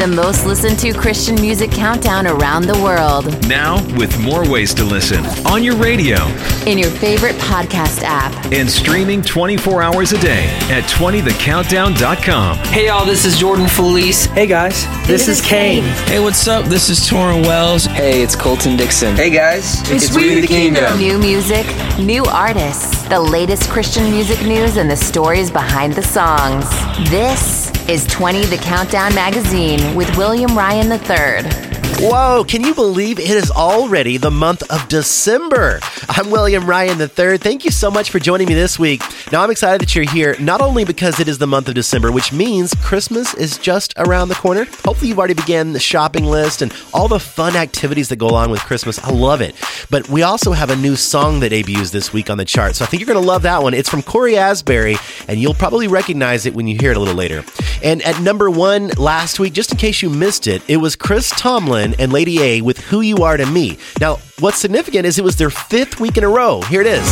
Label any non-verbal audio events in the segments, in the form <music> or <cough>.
the most listened to Christian music countdown around the world. Now, with more ways to listen on your radio, in your favorite podcast app, and streaming 24 hours a day at 20thecountdown.com. Hey, y'all, this is Jordan Feliz. Hey, guys, this, this is Kane. Hey, what's up? This is Tauren Wells. Hey, it's Colton Dixon. Hey, guys, it's, it's We the Kingdom. New music, new artists, the latest Christian music news, and the stories behind the songs. This is 20 The Countdown Magazine with William Ryan III. Whoa, can you believe it is already the month of December? I'm William Ryan III. Thank you so much for joining me this week. Now, I'm excited that you're here, not only because it is the month of December, which means Christmas is just around the corner. Hopefully, you've already began the shopping list and all the fun activities that go along with Christmas. I love it. But we also have a new song that debuts this week on the chart, so I think you're going to love that one. It's from Cory Asbury, and you'll probably recognize it when you hear it a little later. And at number one last week, just in case you missed it, it was Chris Tomlin and Lady A with Who You Are to Me. Now, what's significant is it was their fifth week in a row. Here it is.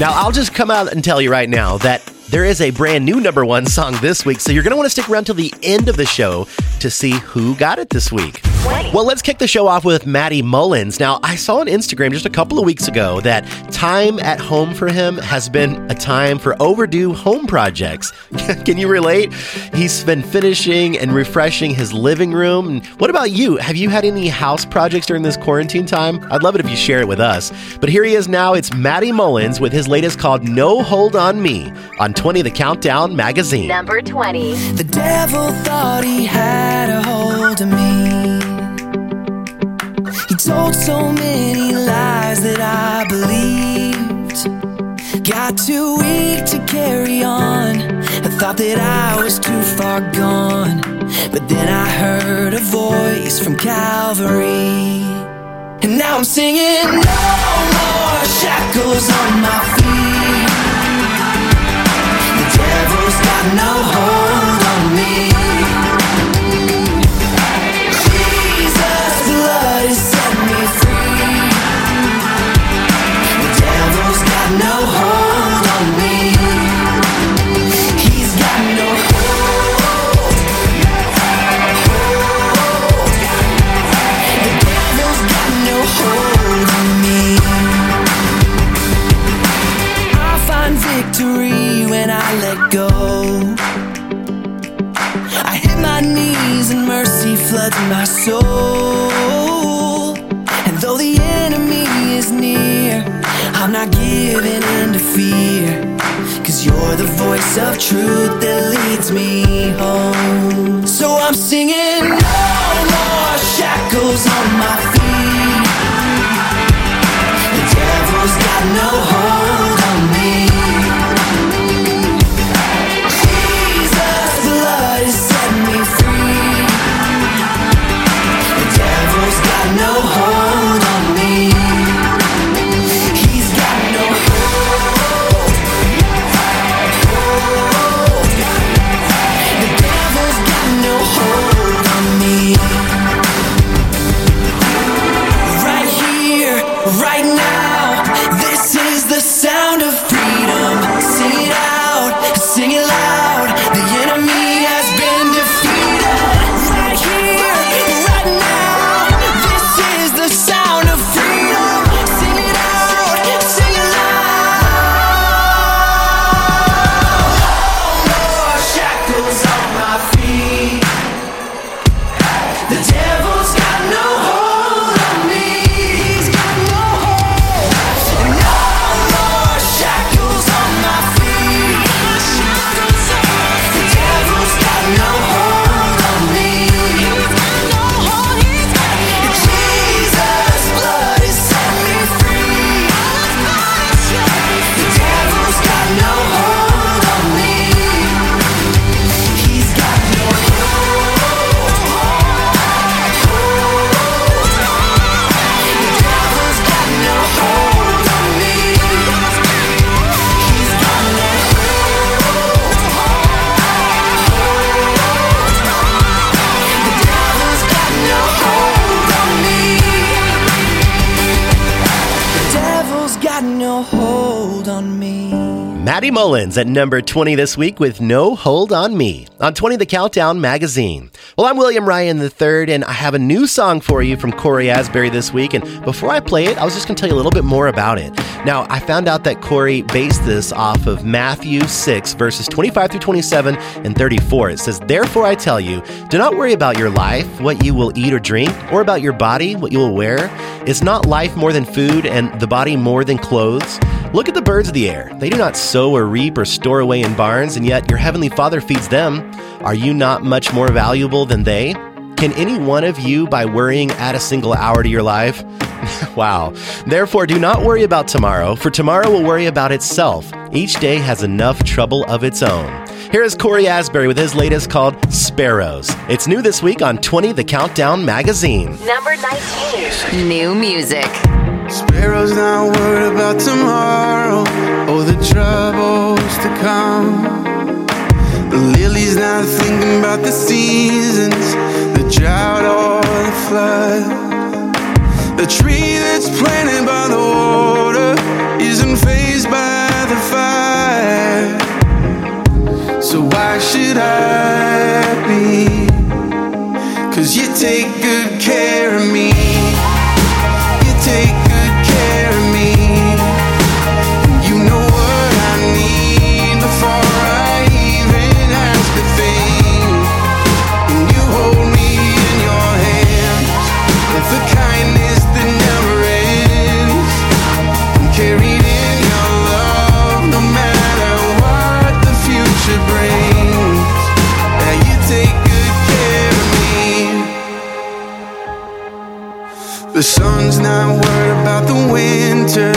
Now, I'll just come out and tell you right now that there is a brand new number one song this week, so you're going to want to stick around till the end of the show to see who got it this week. Well, let's kick the show off with Matty Mullins. Now, I saw on Instagram just a couple of weeks ago that time at home for him has been a time for overdue home projects. <laughs> Can you relate? He's been finishing and refreshing his living room. What about you? Have you had any house projects during this quarantine time? I'd love it if you share it with us. But here he is now. It's Matty Mullins with his latest called No Hold on Me on 20 The Countdown magazine. Number 20. The devil thought he had a hold of me. He told so many lies that I believed. Got too weak to carry on. I thought that I was too far gone. But then I heard a voice from Calvary. And now I'm singing, No more shackles on my feet devil's got no hold fear. Cause you're the voice of truth that leads me home. So I'm singing, Mullins at number 20 this week with No Hold on Me on 20 The Countdown magazine. Well, I'm William Ryan III, and I have a new song for you from Cory Asbury this week. And before I play it, I was just going to tell you a little bit more about it. Now, I found out that Cory based this off of Matthew 6, verses 25 through 27 and 34. It says, Therefore I tell you, do not worry about your life, what you will eat or drink, or about your body, what you will wear. Is not life more than food, and the body more than clothes? Look at the birds of the air. They do not sow or reap or store away in barns, and yet your heavenly Father feeds them. Are you not much more valuable than they? Can any one of you, by worrying, add a single hour to your life? <laughs> wow. Therefore, do not worry about tomorrow, for tomorrow will worry about itself. Each day has enough trouble of its own. Here is Cory Asbury with his latest called Sparrows. It's new this week on 20 The Countdown magazine. Number 19. New music. Sparrows not worried about tomorrow or the troubles to come. The lily's not thinking about the seasons, the drought or the flood. The tree that's planted by the water isn't fazed by the fire. So why should I be? Cause you take good care of me. You take The sun's not worried about the winter,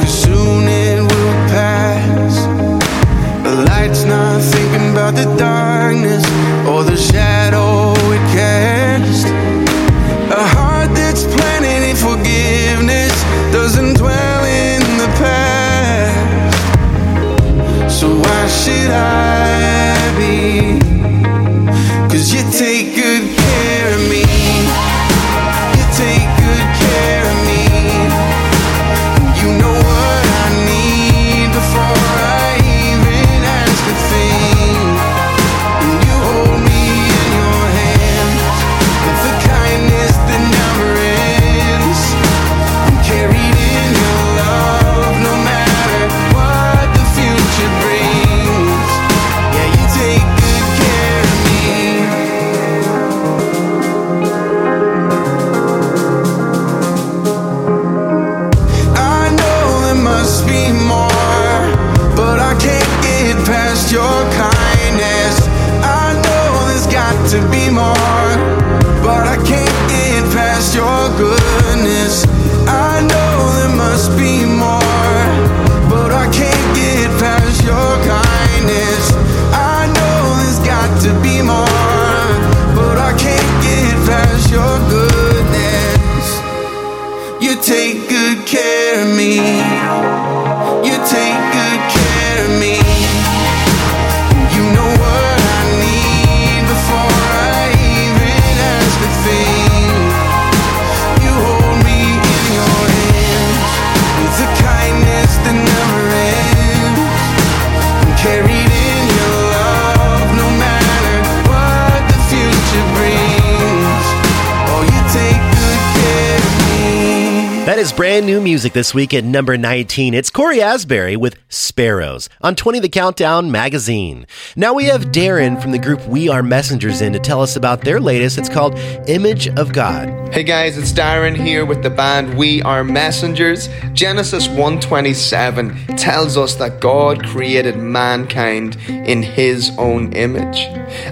cause soon it will pass. The light's not thinking about the darkness brand new music this week at number 19. It's Cory Asbury with Sparrows on 20 The Countdown magazine. Now we have Darren from the group We Are Messengers in to tell us about their latest. It's called Image of God. Hey guys, it's Darren here with the band We Are Messengers. Genesis 1:27 tells us that God created mankind in his own image.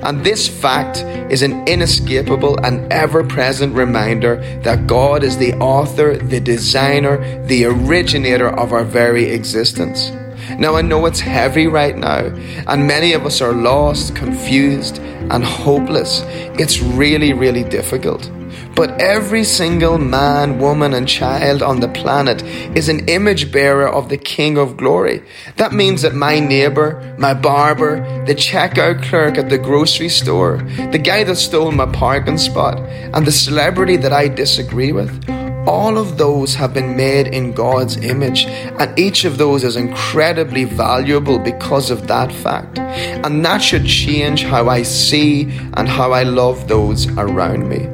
And this fact is an inescapable and ever-present reminder that God is the author, the designer, the originator of our very existence. Now, I know it's heavy right now, and many of us are lost, confused, and hopeless. It's really, really difficult. But every single man, woman, and child on the planet is an image bearer of the King of Glory. That means that my neighbor, my barber, the checkout clerk at the grocery store, the guy that stole my parking spot, and the celebrity that I disagree with, all of those have been made in God's image, and each of those is incredibly valuable because of that fact. And that should change how I see and how I love those around me.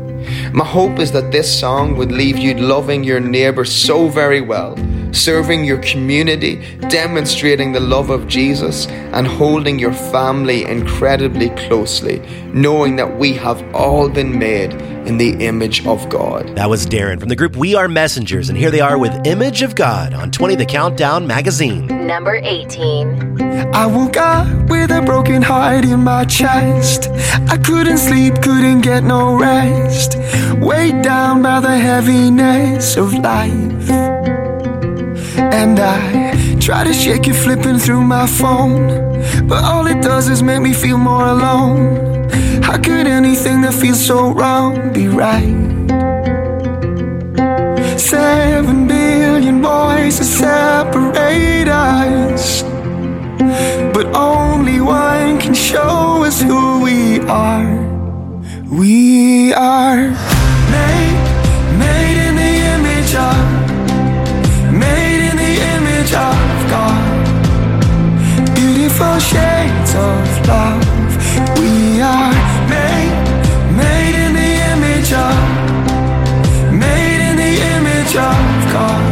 My hope is that this song would leave you loving your neighbour so very well serving your community, demonstrating the love of Jesus, and holding your family incredibly closely, knowing that we have all been made in the image of God. That was Darren from the group We Are Messengers, and here they are with Image of God on 20 The Countdown magazine. Number 18. I woke up with a broken heart in my chest. I couldn't sleep, couldn't get no rest. Weighed down by the heaviness of life. And I try to shake it flipping through my phone. But all it does is make me feel more alone. How could anything that feels so wrong be right? Seven billion voices separate us. But only one can show us who we are. We are made, made in the image of, of God. Beautiful shades of love. We are made, made in the image of, made in the image of God.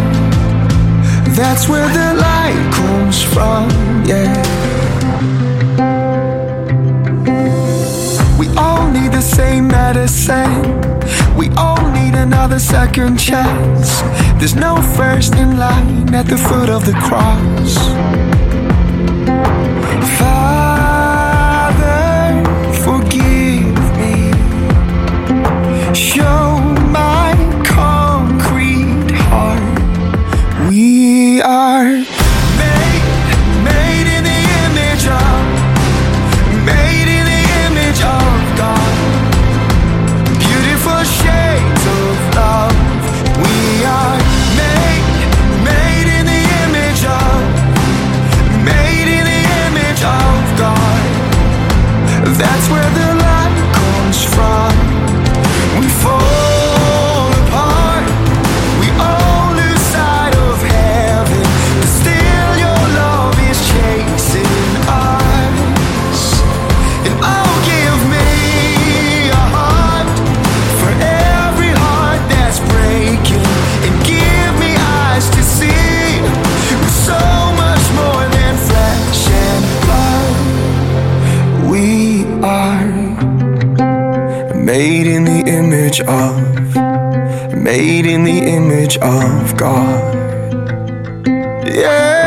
That's where the light comes from, yeah. We all need the same medicine. We all need another second chance. There's no first in line at the foot of the cross. That's where image of, made in the image of God. Yeah,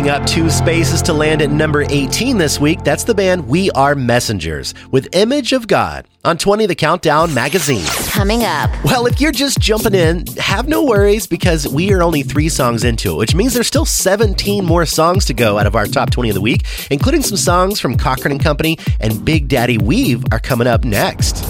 Moving up two spaces to land at number 18 this week, that's the band We Are Messengers with Image of God on 20 The Countdown magazine. Coming up. Well, if you're just jumping in, have no worries because we are only three songs into it, which means there's still 17 more songs to go out of our top 20 of the week, including some songs from Cochren and Company and Big Daddy Weave are coming up next.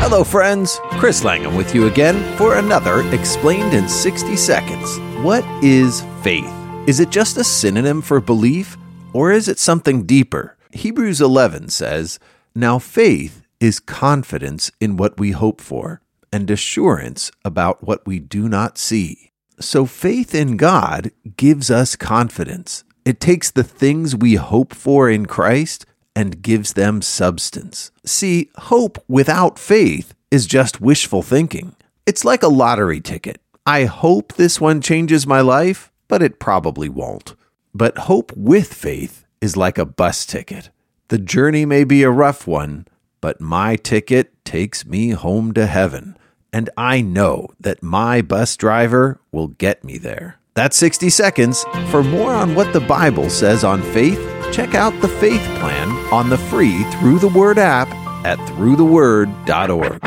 Hello, friends. Chris Langham with you again for another Explained in 60 Seconds. What is faith? Is it just a synonym for belief, or is it something deeper? Hebrews 11 says, Now faith is confidence in what we hope for, and assurance about what we do not see. So faith in God gives us confidence. It takes the things we hope for in Christ and gives them substance. See, hope without faith is just wishful thinking. It's like a lottery ticket. I hope this one changes my life, but it probably won't. But hope with faith is like a bus ticket. The journey may be a rough one, but my ticket takes me home to heaven, and I know that my bus driver will get me there. That's 60 seconds. For more on what the Bible says on faith, check out the Faith Plan on the free Through the Word app at throughtheword.org.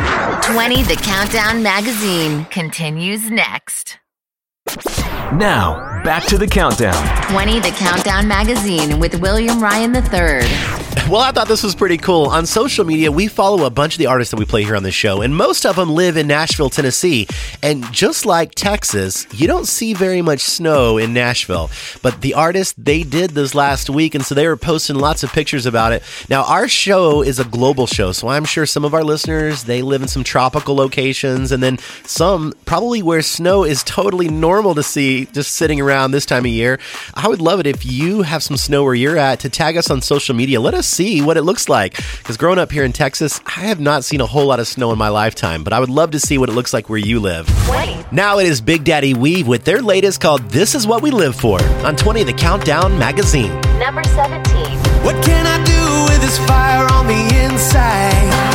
20 The Countdown Magazine continues next. Now, back to the countdown. 20 The Countdown Magazine with William Ryan III. Well, I thought this was pretty cool. On social media, we follow a bunch of the artists that we play here on the show, and most of them live in Nashville, Tennessee. And just like Texas, you don't see very much snow in Nashville. But the artists, they did this last week, and so they were posting lots of pictures about it. Now, our show is a global show, so I'm sure some of our listeners, they live in some tropical locations, and then some probably where snow is totally normal to see just sitting around this time of year. I would love it if you have some snow where you're at to tag us on social media. Let us see what it looks like. Because growing up here in Texas, I have not seen a whole lot of snow in my lifetime, but I would love to see what it looks like where you live. 20. Now it is Big Daddy Weave with their latest called This Is What We Live For on 20 The Countdown magazine. Number 17. What can I do with this fire on the inside?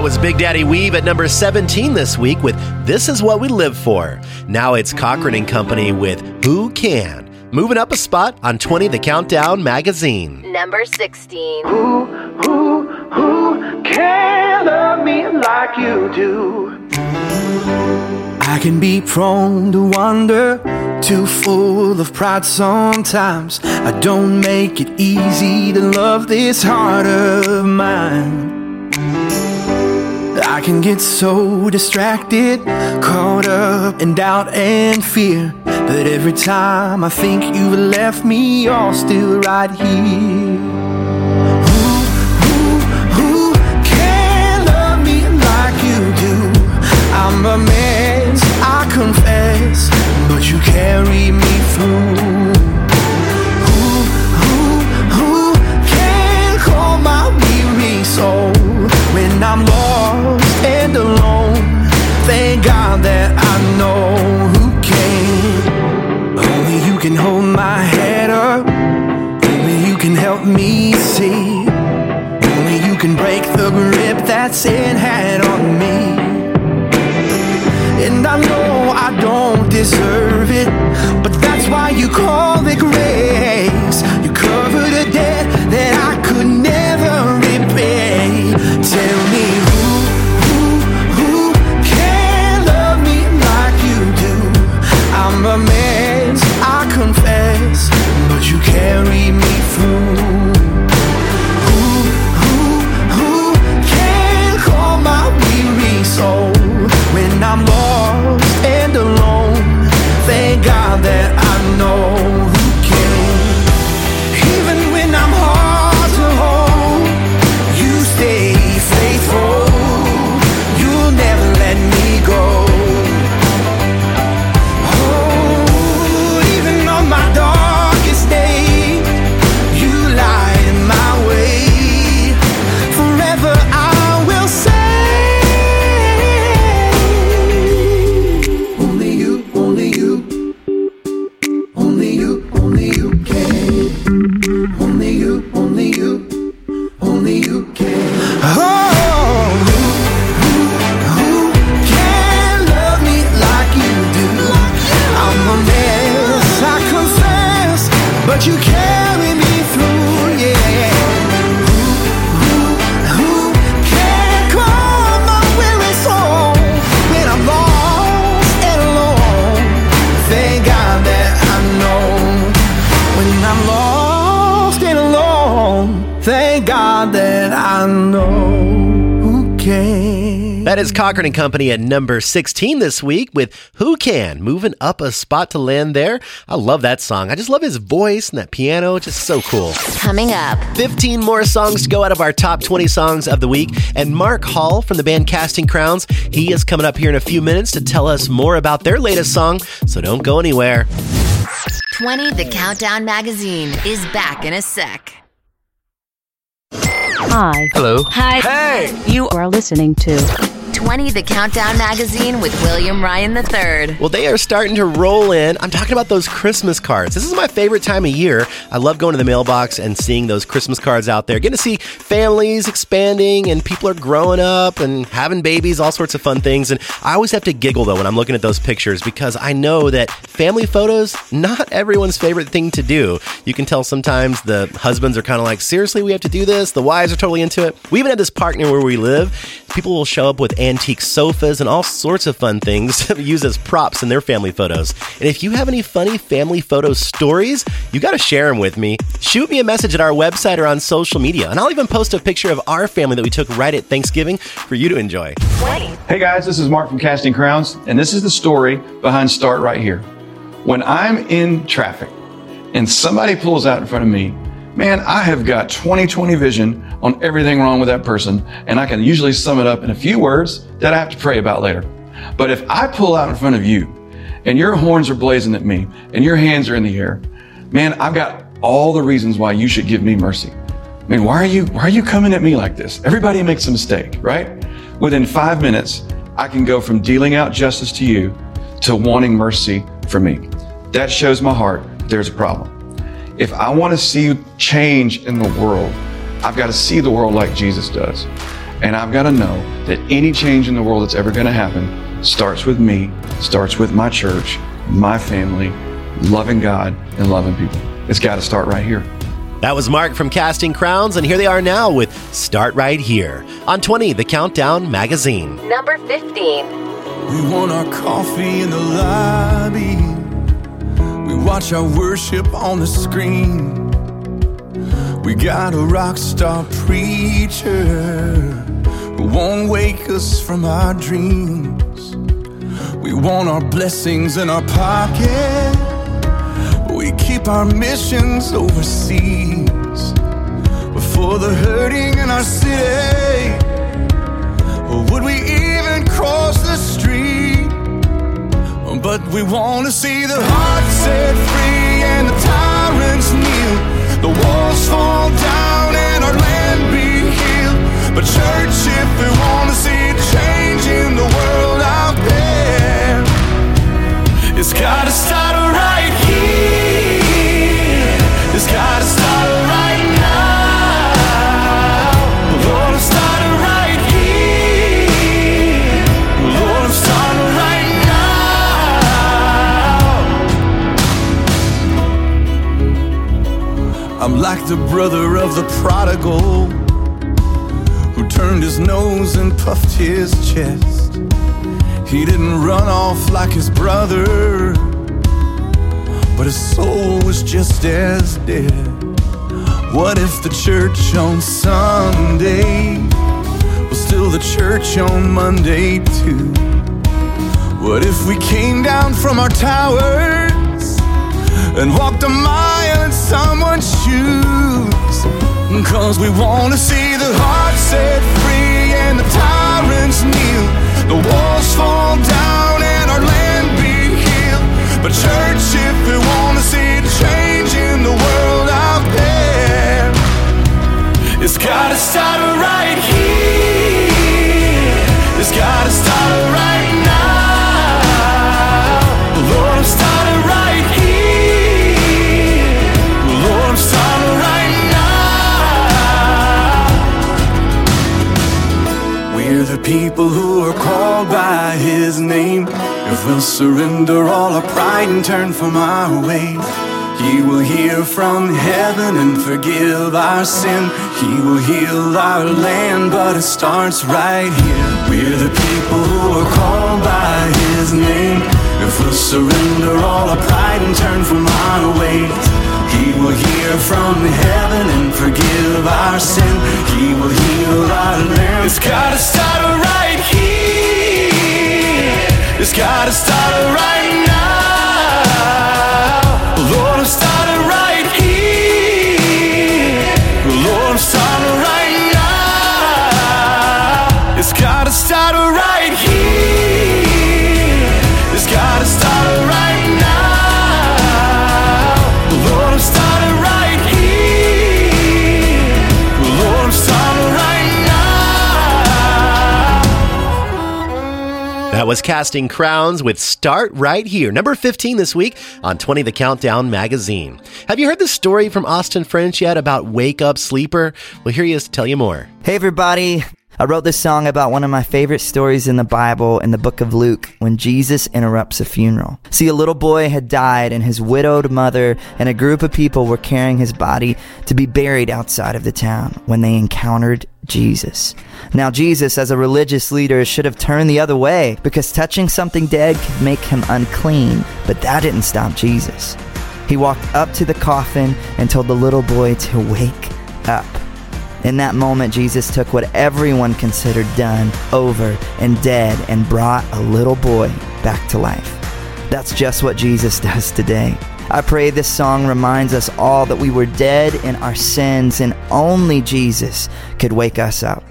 That was Big Daddy Weave at number 17 this week with This Is What We Live For. Now it's Cochren and Company with Who Can. Moving up a spot on 20 The Countdown magazine. Number 16. Who, who who can love me like you do? I can be prone to wander, too full of pride sometimes. I don't make it easy to love this heart of mine. I can get so distracted, caught up in doubt and fear. But every time I think you've left me, you're still right here. Who, who, who can love me like you do? I'm a mess, I confess, but you carry me through. Who, who, who can calm my weary soul when I'm lost and alone? Thank God that I know who can. Only you can hold my head up. Only you can help me see. Only you can break the grip that sin had on me. And I know I don't deserve it, but that's why you call it grace. Can. That is Cochren and Company at number 16 this week with Who Can, moving up a spot to land there. I love that song. I just love his voice and that piano, just so cool. Coming up, 15 more songs to go out of our top 20 songs of the week. And Mark Hall from the band Casting Crowns, he is coming up here in a few minutes to tell us more about their latest song. So don't go anywhere. 20 The Countdown Magazine is back in a sec. Hi. Hello. Hi. Hey. You are listening to 20 The Countdown Magazine with William Ryan III. Well, they are starting to roll in. I'm talking about those Christmas cards. This is my favorite time of year. I love going to the mailbox and seeing those Christmas cards out there, getting to see families expanding and people are growing up and having babies, all sorts of fun things. And I always have to giggle though when I'm looking at those pictures because I know that family photos, not everyone's favorite thing to do. You can tell sometimes the husbands are kind of like, seriously, we have to do this. The wives are totally into it. We even had this park near where we live. People will show up with antique sofas and all sorts of fun things <laughs> to use as props in their family photos. And if you have any funny family photo stories, you got to share them with me. Shoot me a message at our website or on social media, and I'll even post a picture of our family that we took right at Thanksgiving for you to enjoy. Hey guys, this is Mark from Casting Crowns, and this is the story behind Start Right Here. When I'm in traffic and somebody pulls out in front of me, man, I have got 20/20 vision on everything wrong with that person, and I can usually sum it up in a few words that I have to pray about later. But if I pull out in front of you and your horns are blazing at me and your hands are in the air, man, I've got all the reasons why you should give me mercy. I mean, why are you why are you coming at me like this? Everybody makes a mistake, right? Within five minutes, I can go from dealing out justice to you to wanting mercy for me. That shows my heart there's a problem. If I want to see change in the world, I've got to see the world like Jesus does. And I've got to know that any change in the world that's ever going to happen starts with me, starts with my church, my family, loving God and loving people. It's got to start right here. That was Mark from Casting Crowns, and here they are now with Start Right Here on 20, the Countdown Magazine. Number 15. We want our coffee in the lobby. Watch our worship on the screen. We got a rock star preacher who won't wake us from our dreams. We want our blessings in our pocket. We keep our missions overseas. For the hurting in our city. Or would we even cross the street? But we want to see the heart set free and the tyrants kneel. The walls fall down and our land be healed. But church, if we want to see a change in the world out there, it's gotta start right here. It's gotta I'm like the brother of the prodigal who turned his nose and puffed his chest. He didn't run off like his brother, but his soul was just as dead. What if the church on Sunday was still the church on Monday too? What if we came down from our towers and walked a mile in someone's shoes? Cause we wanna see the heart set free and the tyrants kneel. The walls fall down and our land be healed. But church, if we wanna see a change in the world out there, it's gotta start right here. It's gotta start right people who are called by His name. If we'll surrender all our pride and turn from our ways. He will hear from heaven and forgive our sin. He will heal our land, but it starts right here. We're the people who are called by His name. If we'll surrender all our pride and turn from our ways, He will hear from heaven and forgive our sin. He will heal our land. It's gotta start right here. It's gotta start right now. Was Casting Crowns with Start Right Here, number 15 this week on 20 The Countdown magazine. Have you heard the story from Austin French yet about Wake Up Sleeper? Well, here he is to tell you more. Hey, everybody. I wrote this song about one of my favorite stories in the Bible in the book of Luke when Jesus interrupts a funeral. See, a little boy had died, and his widowed mother and a group of people were carrying his body to be buried outside of the town when they encountered Jesus. Now, Jesus, as a religious leader, should have turned the other way because touching something dead could make him unclean, but that didn't stop Jesus. He walked up to the coffin and told the little boy to wake up. In that moment, Jesus took what everyone considered done, over, and dead and brought a little boy back to life. That's just what Jesus <laughs> does today. I pray this song reminds us all that we were dead in our sins and only Jesus could wake us up.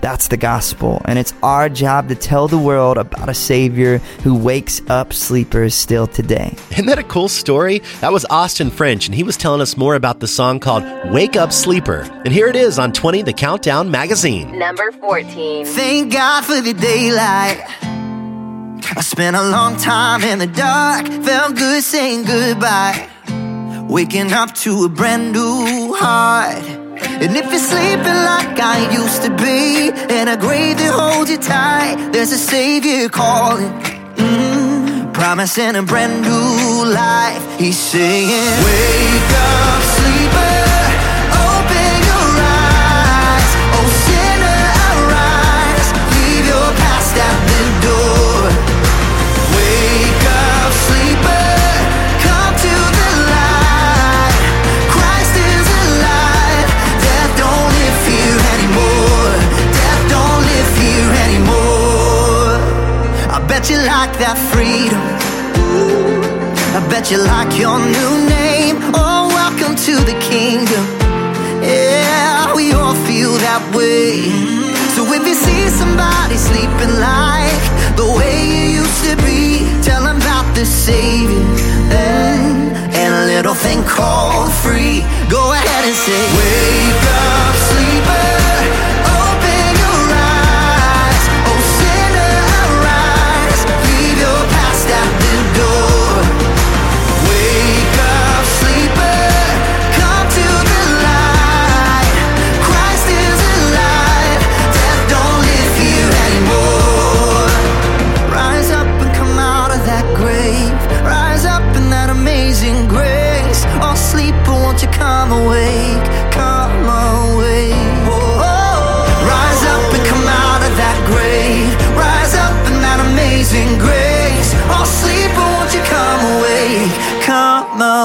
That's the gospel, and it's our job to tell the world about a Savior who wakes up sleepers still today. Isn't that a cool story? That was Austin French, and he was telling us more about the song called Wake Up Sleeper. And here it is on 20 The Countdown magazine. Number 14. Thank God for the daylight. I spent a long time in the dark, felt good saying goodbye. Waking up to a brand new heart. And if you're sleeping like I used to be, in a grave that holds you tight, there's a savior calling. Mm, promising a brand new life. He's saying, Wake up, like that freedom. I bet you like your new name. Oh, welcome to the kingdom. Yeah, we all feel that way. So if you see somebody sleeping like the way you used to be, tell them about the Savior mm, and a little thing called free. Go ahead and say, Wake up, sleeper.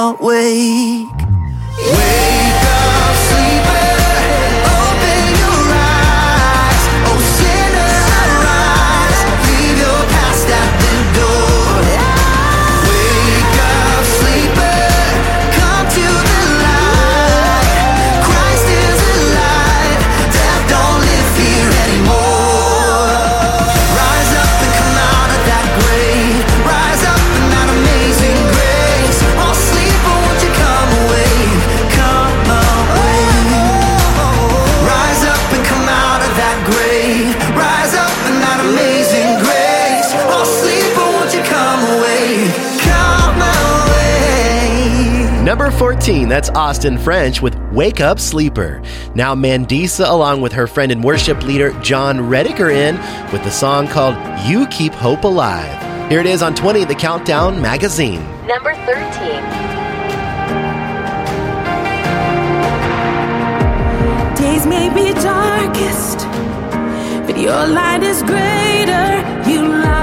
Come 14, that's Austin French with Wake Up Sleeper. Now, Mandisa, along with her friend and worship leader Jon Reddick, are in with the song called You Keep Hope Alive. Here it is on 20, the Countdown Magazine. Number 13. Days may be darkest, but your light is greater. You light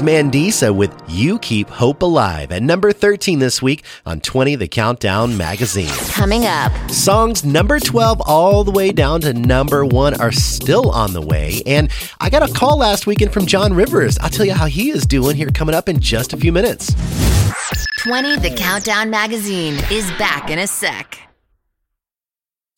Is Mandisa with You Keep Hope Alive at number 13 this week on 20 The Countdown magazine. Coming up, Songs number 12 all the way down to number 1 are still on the way. And I got a call last weekend from John Rivers. I'll tell you how he is doing here coming up in just a few minutes. 20 The Countdown magazine is back in a sec.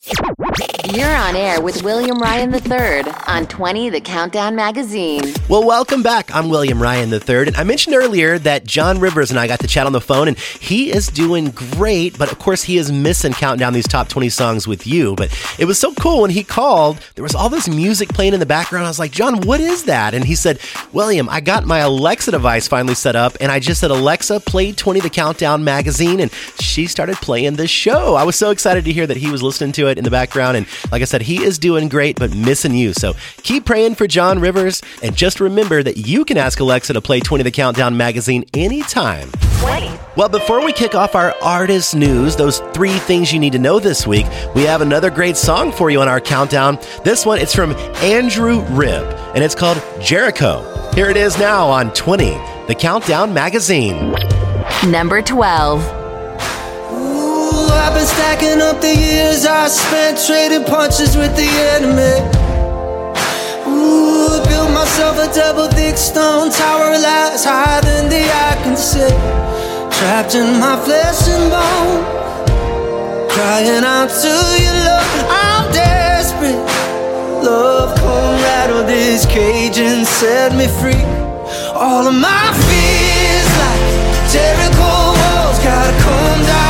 You're on air with William Ryan III on 20 The Countdown magazine. Well, welcome back. I'm William Ryan III. And I mentioned earlier that John Rivers and I got to chat on the phone, and he is doing great. But of course, he is missing counting down these top 20 songs with you. But it was so cool when he called. There was all this music playing in the background. I was like, John, what is that? And he said, William, I got my Alexa device finally set up, and I just said, Alexa, play 20 The Countdown magazine. And she started playing the show. I was so excited to hear that he was listening to it in the background. And like I said, he is doing great, but missing you. So keep praying for John Rivers. And just remember that you can ask Alexa to play 20 The Countdown magazine anytime. 20. Well, before we kick off our artist news, those three things you need to know this week, we have another great song for you on our countdown. This one, it's from Andrew Ripp, and it's called Jericho. Here it is now on 20, The Countdown magazine. Number 12. I've been stacking up the years I spent trading punches with the enemy. Ooh, built myself a double thick stone tower lies higher than the eye can see. Trapped in my flesh and bone, crying out to you, love. I'm desperate. Love, come rattle this cage and set me free. All of my fears, like Jericho walls, gotta come down,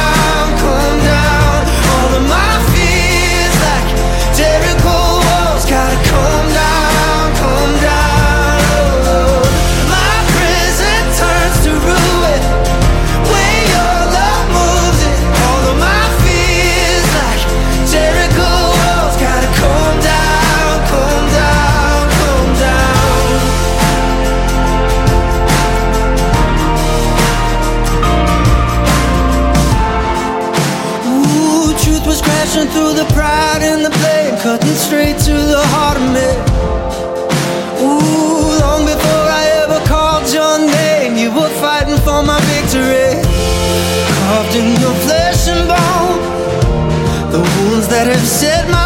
straight to the heart of me. Ooh, long before I ever called your name, you were fighting for my victory. Carved in your flesh and bone, the wounds that have set my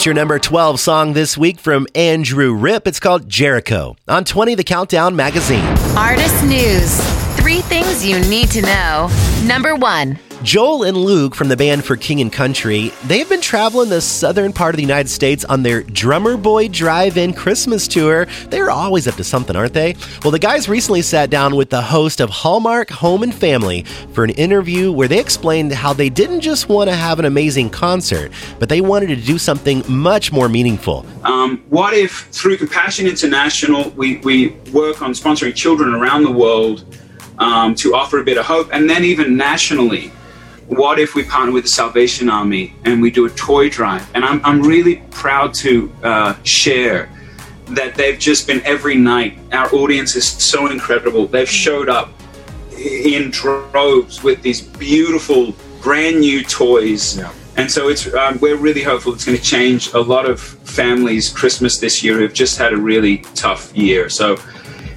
That's your number 12 song this week from Andrew Ripp. It's called Jericho on 20 The Countdown magazine. Artist news. Three things you need to know. Number one. Joel and Luke from the band For King and Country, they've been traveling the southern part of the United States on their Drummer Boy Drive-In Christmas tour. They're always up to something, aren't they? Well, the guys recently sat down with the host of Hallmark Home and Family for an interview where they explained how they didn't just want to have an amazing concert, but they wanted to do something much more meaningful. Um, what if through Compassion International we, we work on sponsoring children around the world um, to offer a bit of hope. And then even nationally, what if we partner with the Salvation Army and we do a toy drive? And I'm, I'm really proud to uh, share that they've just been every night. Our audience is so incredible. They've showed up in droves with these beautiful, brand new toys. And so it's um, we're really hopeful it's going to change a lot of families' Christmas this year who've just had a really tough year. So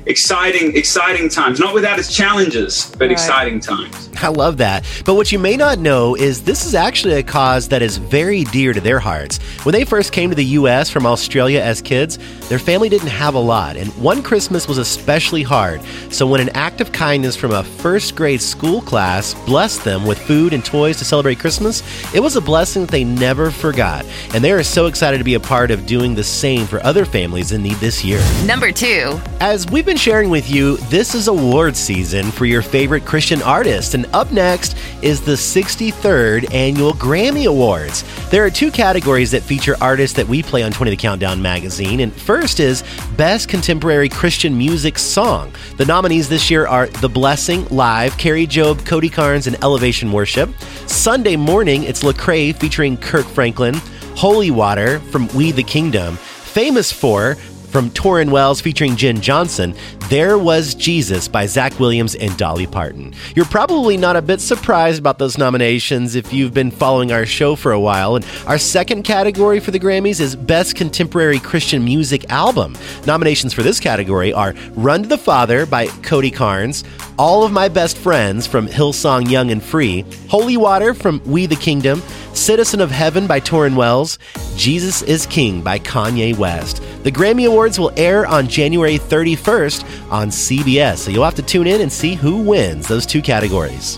exciting, exciting times. Not without its challenges, but Right. exciting times. I love that. But what you may not know is this is actually a cause that is very dear to their hearts. When they first came to the U.S. from Australia as kids, their family didn't have a lot, and one Christmas was especially hard. So when an act of kindness from a first grade school class blessed them with food and toys to celebrate Christmas, it was a blessing that they never forgot. And they are so excited to be a part of doing the same for other families in need this year. Number two. As we've been sharing with you, this is award season for your favorite Christian artist, and up next is the 63rd Annual Grammy Awards. There are two categories that feature artists that we play on 20 The Countdown magazine, and first is Best Contemporary Christian Music Song. The nominees this year are The Blessing Live, Kari Jobe, Cody Carnes, and Elevation Worship. Sunday morning, it's Lecrae featuring Kirk Franklin, Holy Water from We the Kingdom, Famous for from Tauren Wells featuring Jen Johnson, There Was Jesus by Zach Williams and Dolly Parton. You're probably not a bit surprised about those nominations if you've been following our show for a while. And our second category for the Grammys is Best Contemporary Christian Music Album. Nominations for this category are Run to the Father by Cody Carnes, All of My Best Friends from Hillsong Young and Free, Holy Water from We the Kingdom, Citizen of Heaven by Tauren Wells, Jesus is King by Kanye West. The Grammy Awards will air on January 31st on CBS, so you'll have to tune in and see who wins those two categories.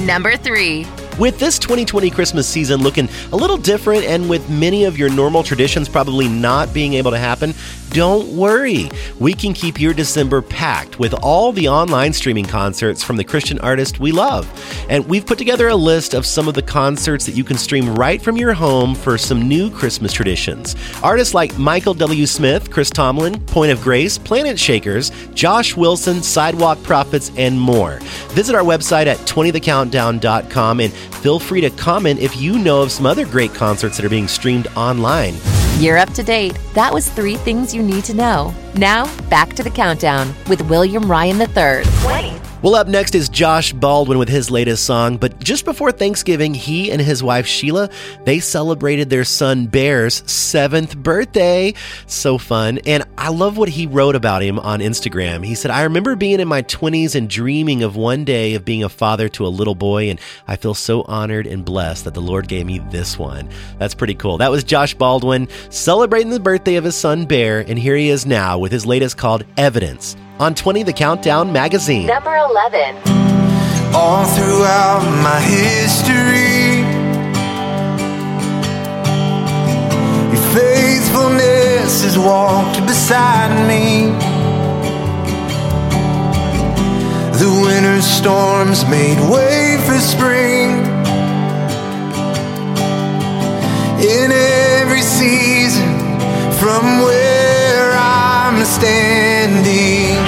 Number three. With this 2020 Christmas season looking a little different and with many of your normal traditions probably not being able to happen, don't worry. We can keep your December packed with all the online streaming concerts from the Christian artists we love. And we've put together a list of some of the concerts that you can stream right from your home for some new Christmas traditions. Artists like Michael W. Smith, Chris Tomlin, Point of Grace, Planet Shakers, Josh Wilson, Sidewalk Prophets, and more. Visit our website at 20thecountdown.com and feel free to comment if you know of some other great concerts that are being streamed online. You're up to date. That was three things you need to know. Now, back to the countdown with William Ryan III. 20. Well, up next is Josh Baldwin with his latest song. But just before Thanksgiving, he and his wife Sheila they celebrated their son Bear's seventh birthday. So fun, and I love what he wrote about him on Instagram. He said, "I remember being in my 20s and dreaming of one day of being a father to a little boy, and I feel so honored and blessed that the Lord gave me this one." That's pretty cool. That was Josh Baldwin celebrating the birthday of his son Bear, and here he is now with his latest called Evidence on 20 The Countdown magazine. Number 11. all throughout my history. Your faithfulness has walked beside me. The winter storms made way for spring. In every season, from where I'm standing.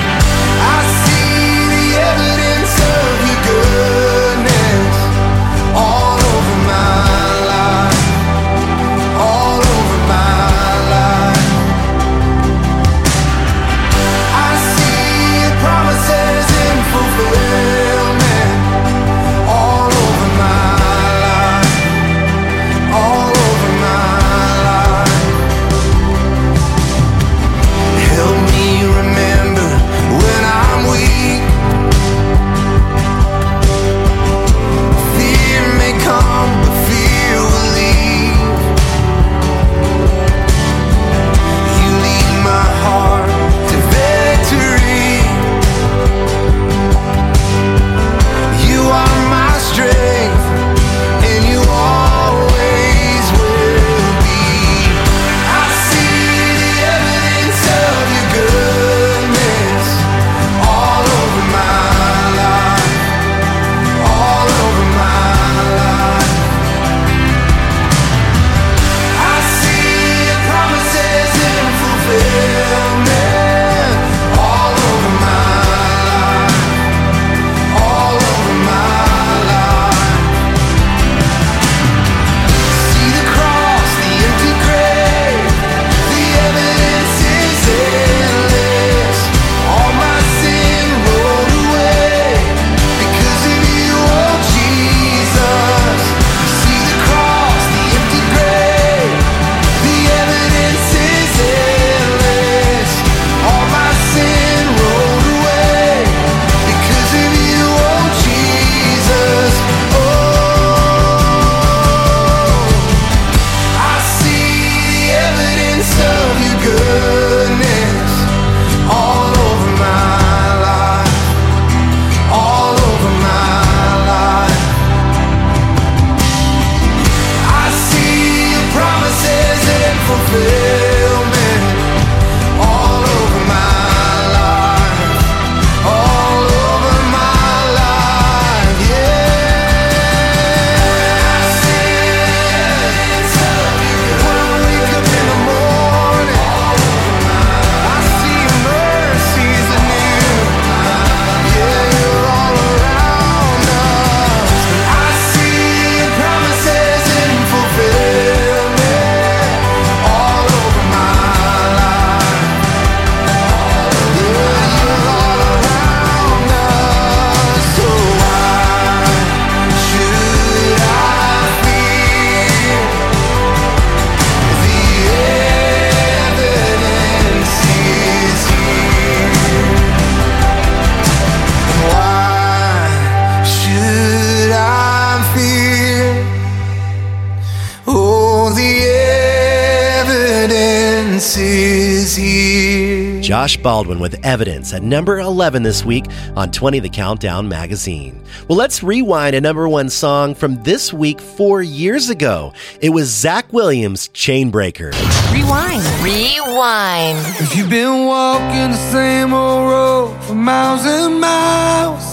Baldwin with Evidence at number 11 this week on 20 The Countdown magazine. Well, let's rewind a number one song from this week four years ago. It was Zach Williams' Chainbreaker. Rewind. Rewind. If you've been walking the same old road for miles and miles,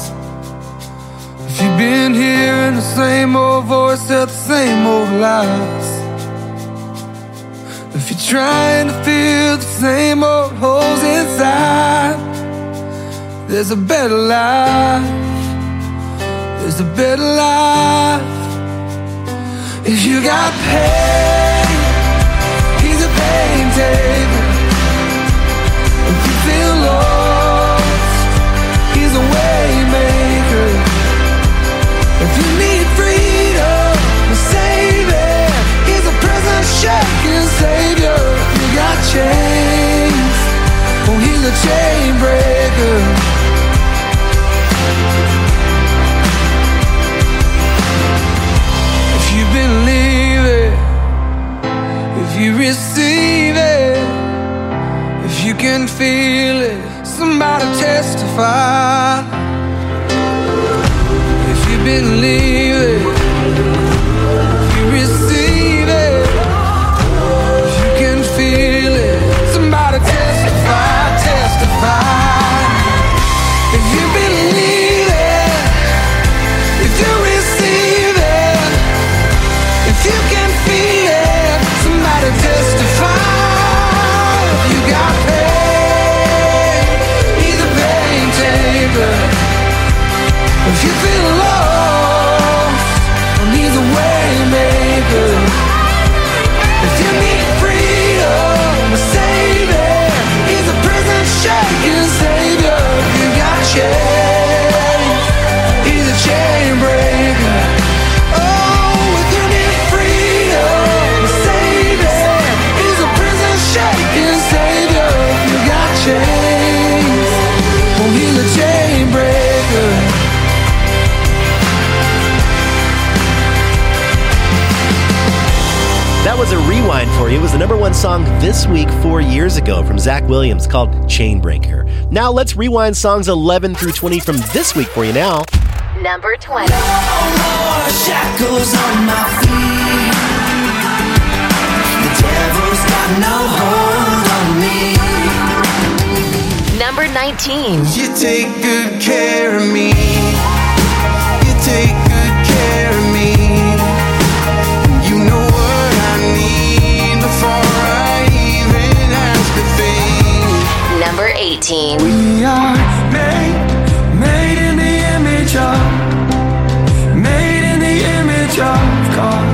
if you've been hearing the same old voice tell the same old lies, if you're trying to fill the same old holes inside, there's a better life. There's a better life. If you got pain, he's a pain taker. If you feel lost, he's a way maker. If you need freedom, a savior, he's a prison shaking savior. Got chains, oh, he's a chain breaker. If you believe it, if you receive it, if you can feel it, somebody testify. If you believe rewind for you. It was the number one song this week four years ago from Zach Williams called Chainbreaker. Now let's rewind songs 11 through 20 from this week for you now. Number 20. shackles on my feet. The devil's got no hold on me. Number 19. You take good care of me. You take We are made, made in the image of, made in the image of God.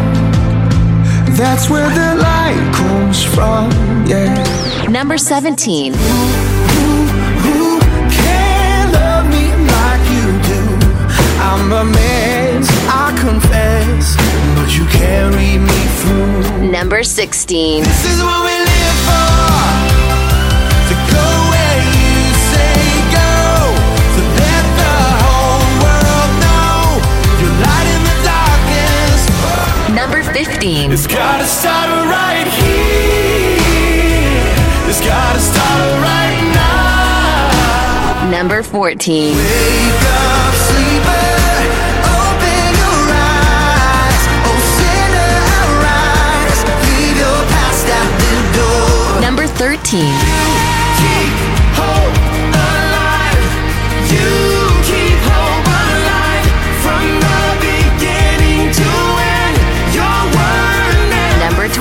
That's where the light comes from, yeah. Number 17. I'm a mess, I confess, but you carry me through. Number 16. This is what we live 15. It's gotta start right here. It's gotta start right now. Number 14. Wake up, sleeper. Open your eyes. Oh, sinner, arise. Leave your past at the door. Number 13.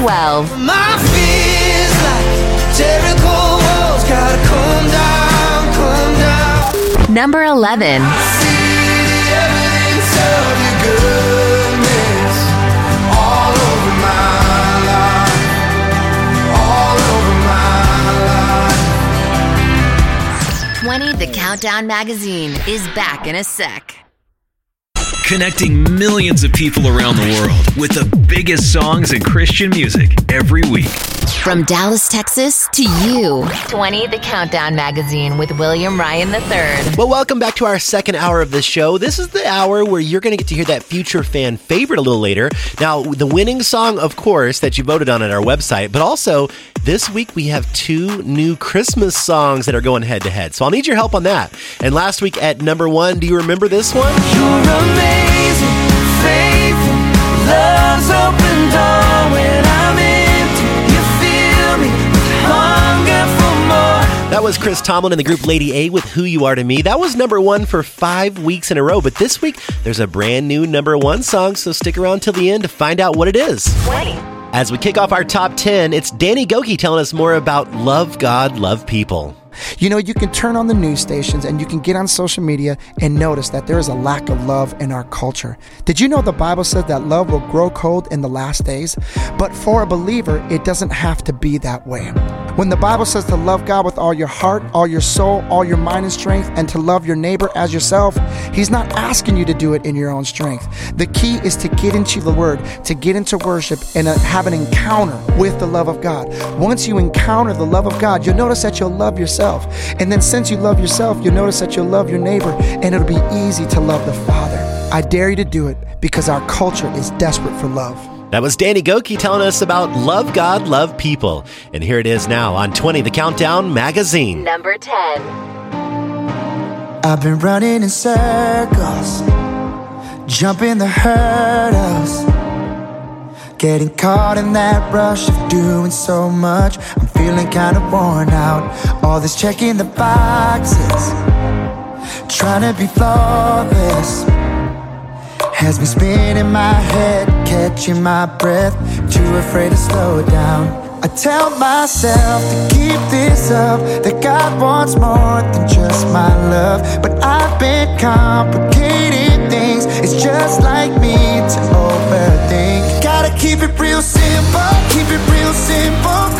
12. my fears like Jericho walls gotta come down, come down. Number 11. See the evidence of your goodness all over my life, all over my life. 20 The Countdown Magazine is back in a sec. Connecting millions of people around the world with the biggest songs in Christian music every week. From Dallas, Texas to you. 20 The Countdown Magazine with William Ryan III. Well, welcome back to our second hour of the show. This is the hour where you're going to get to hear that future fan favorite a little later. Now, the winning song, of course, that you voted on at our website, but also this week we have two new Christmas songs that are going head to head. So I'll need your help on that. And last week at number one, do you remember this one? You're amazing, faithful, love's open was Chris Tomlin and the group Lady A with Who You Are to Me. That was number one for five weeks in a row. But this week, there's a brand new number one song, so stick around till the end to find out what it is. 20. As we kick off our top 10, it's Danny Gokey telling us more about Love God, Love People. You know, you can turn on the news stations and you can get on social media and notice that there is a lack of love in our culture. Did you know the Bible says that love will grow cold in the last days? But for a believer, it doesn't have to be that way. When the Bible says to love God with all your heart, all your soul, all your mind and strength, and to love your neighbor as yourself, He's not asking you to do it in your own strength. The key is to get into the Word, to get into worship, and uh, have an encounter with the love of God. Once you encounter the love of God, you'll notice that you'll love yourself. And then since you love yourself, you'll notice that you'll love your neighbor, and it'll be easy to love the Father. I dare you to do it because our culture is desperate for love. That was Danny Gokey telling us about Love God, Love People. And here it is now on 20 The Countdown Magazine. Number 10. I've been running in circles, jumping the hurdles, getting caught in that rush of doing so much. I'm feeling kind of worn out. All this checking the boxes, trying to be flawless. Has me spinning my head, catching my breath, too afraid to slow down. I tell myself to keep this up, that God wants more than just my love. But I've been complicating things, it's just like me to overthink. Gotta keep it real simple, keep it real simple,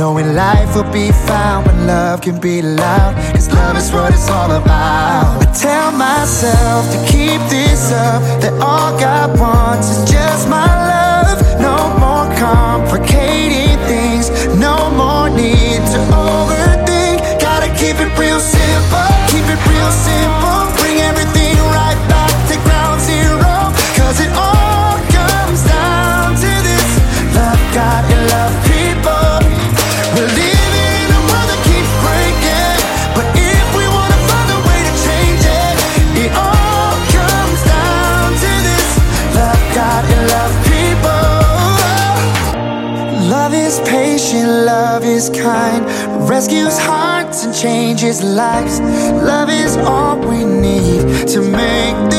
Knowing life will be found when love can be loud. Cause love is what it's all about. I tell myself to keep this up. That all God wants is just my love. No more complicating things. No more need to overthink. Gotta keep it real simple. Keep it real simple. Rescues hearts and changes lives. Love is all we need to make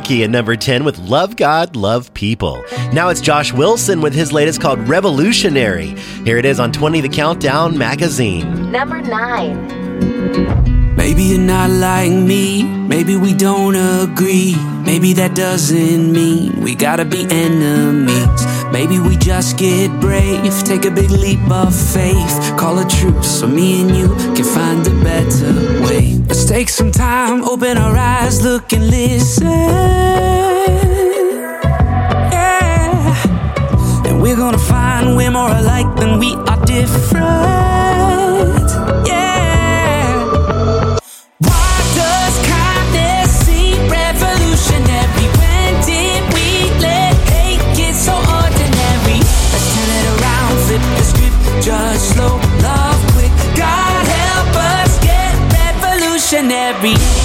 people. At number 10 with Love God, Love People. Now it's Josh Wilson with his latest called Revolutionary. Here it is on 20 The Countdown Magazine. Number 9. Maybe you're not like me. Maybe we don't agree. Maybe that doesn't mean we gotta be enemies. Maybe we just get brave, take a big leap of faith, call a truce so me and you can find a better way. Let's take some time, open our eyes, look and listen. Yeah. And we're gonna find we're more alike than we are different. Yeah. Revolutionary.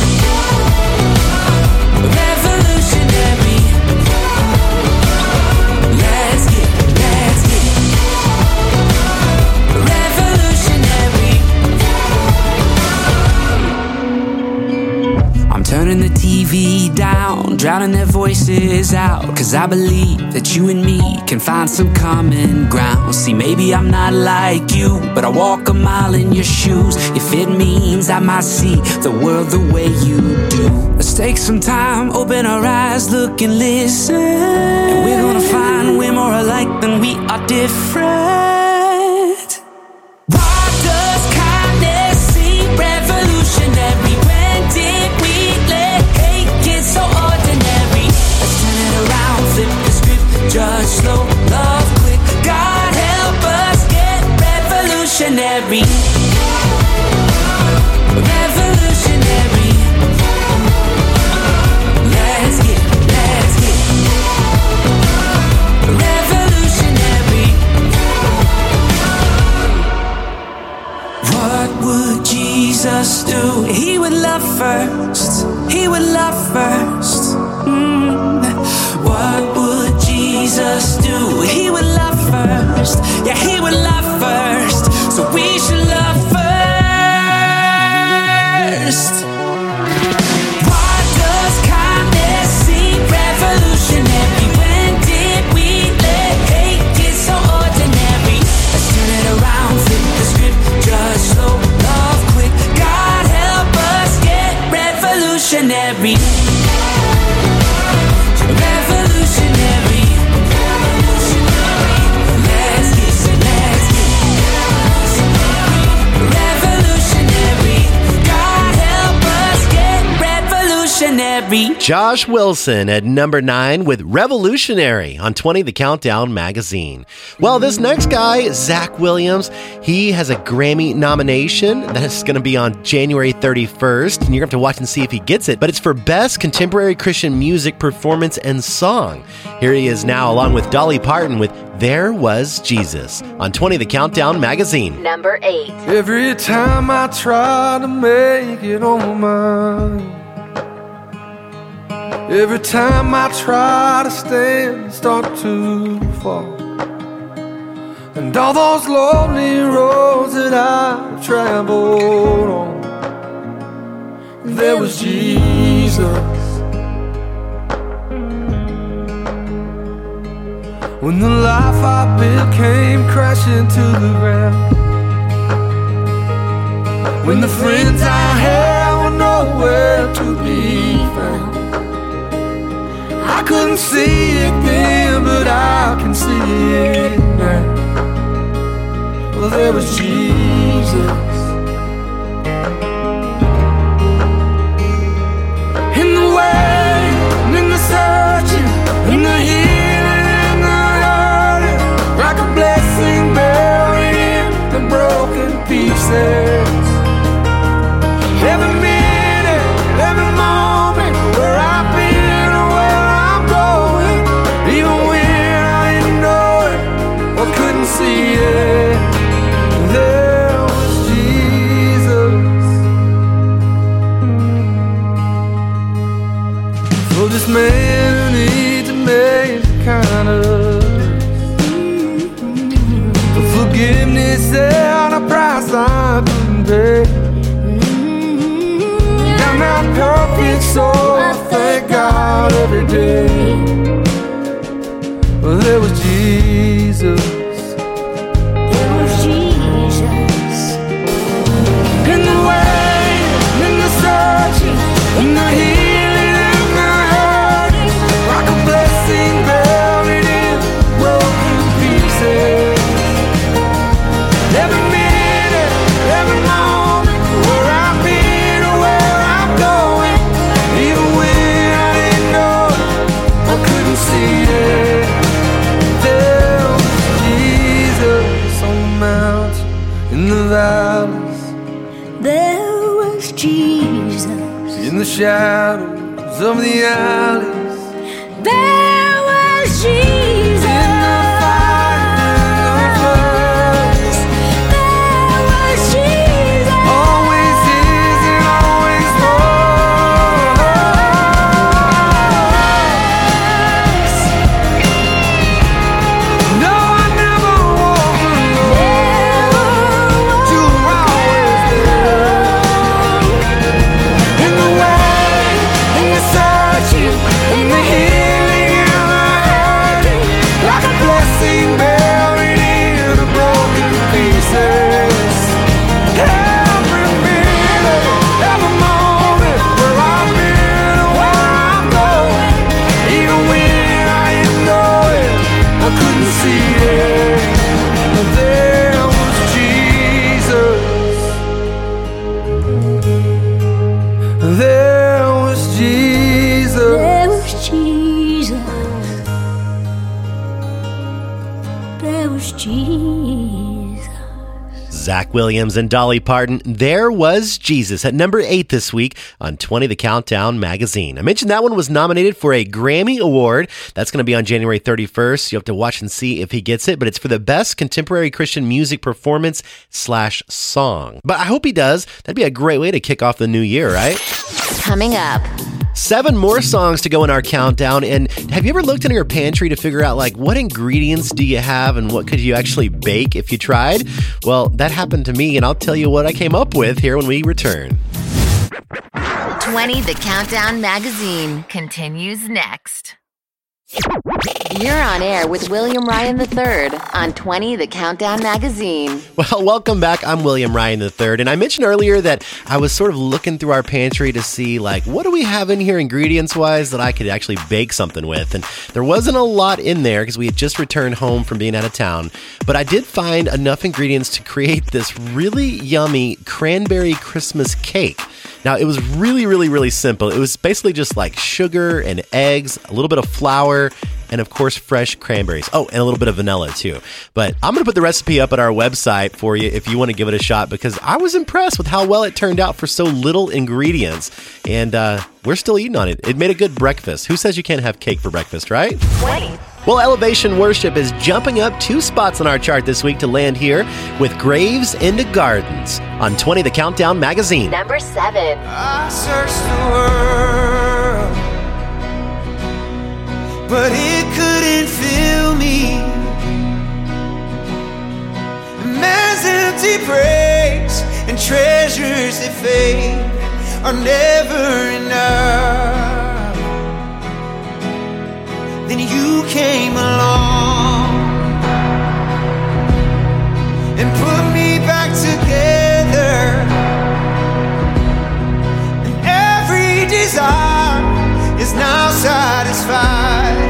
TV down, drowning their voices out. Cause I believe that you and me can find some common ground. See, maybe I'm not like you, but I walk a mile in your shoes. If it means I might see the world the way you do. Let's take some time, open our eyes, look and listen. And we're gonna find we're more alike than we are different. Slow, love quick. God help us get revolutionary. Revolutionary. Let's get, let's get revolutionary. What would Jesus do? He would love first. He would love first. Josh Wilson at number nine with Revolutionary on 20 The Countdown magazine. Well, this next guy, Zach Williams, he has a Grammy nomination that's going to be on January 31st, and you're going to have to watch and see if he gets it. But it's for Best Contemporary Christian Music Performance and Song. Here he is now, along with Dolly Parton, with There Was Jesus on 20 The Countdown magazine. Number eight. Every time I try to make it on mine. Every time I try to stand, start to fall. And all those lonely roads that I've traveled on, there was Jesus. When the life I built came crashing to the ground. When the friends I had were nowhere to be found. I couldn't see it then, but I can see it now. Well, there was Jesus. In the waiting, in the searching, in the healing, so I thank God every day. Well, there was Jesus. Shadows of the alleys. Williams and Dolly Parton. There was Jesus at number eight this week on 20 The Countdown magazine. I mentioned that one was nominated for a Grammy Award. That's going to be on January 31st. You have to watch and see if he gets it, but it's for the best contemporary Christian music performance slash song. But I hope he does. That'd be a great way to kick off the new year, right? Coming up. Seven more songs to go in our countdown. And have you ever looked in your pantry to figure out like what ingredients do you have and what could you actually bake if you tried? Well, that happened to me, and I'll tell you what I came up with here when we return. 20 The Countdown magazine continues next. You're on air with William Ryan III on 20 The Countdown magazine. Well, welcome back. I'm William Ryan III, and I mentioned earlier that I was sort of looking through our pantry to see like what do we have in here ingredients wise that I could actually bake something with, and there wasn't a lot in there because we had just returned home from being out of town. But I did find enough ingredients to create this really yummy cranberry Christmas cake. Now, it was really, really, really simple. It was basically just like sugar and eggs, a little bit of flour, and of course, fresh cranberries. Oh, and a little bit of vanilla too. But I'm going to put the recipe up at our website for you if you want to give it a shot because I was impressed with how well it turned out for so little ingredients. And uh, we're still eating on it. It made a good breakfast. Who says you can't have cake for breakfast, right? 20. Well, Elevation Worship is jumping up two spots on our chart this week to land here with Graves into Gardens on 20 The Countdown magazine. Number 7. But it couldn't fill me. Man's empty praise and treasures that fade are never enough. Then you came along and put me back together. And every desire is now satisfied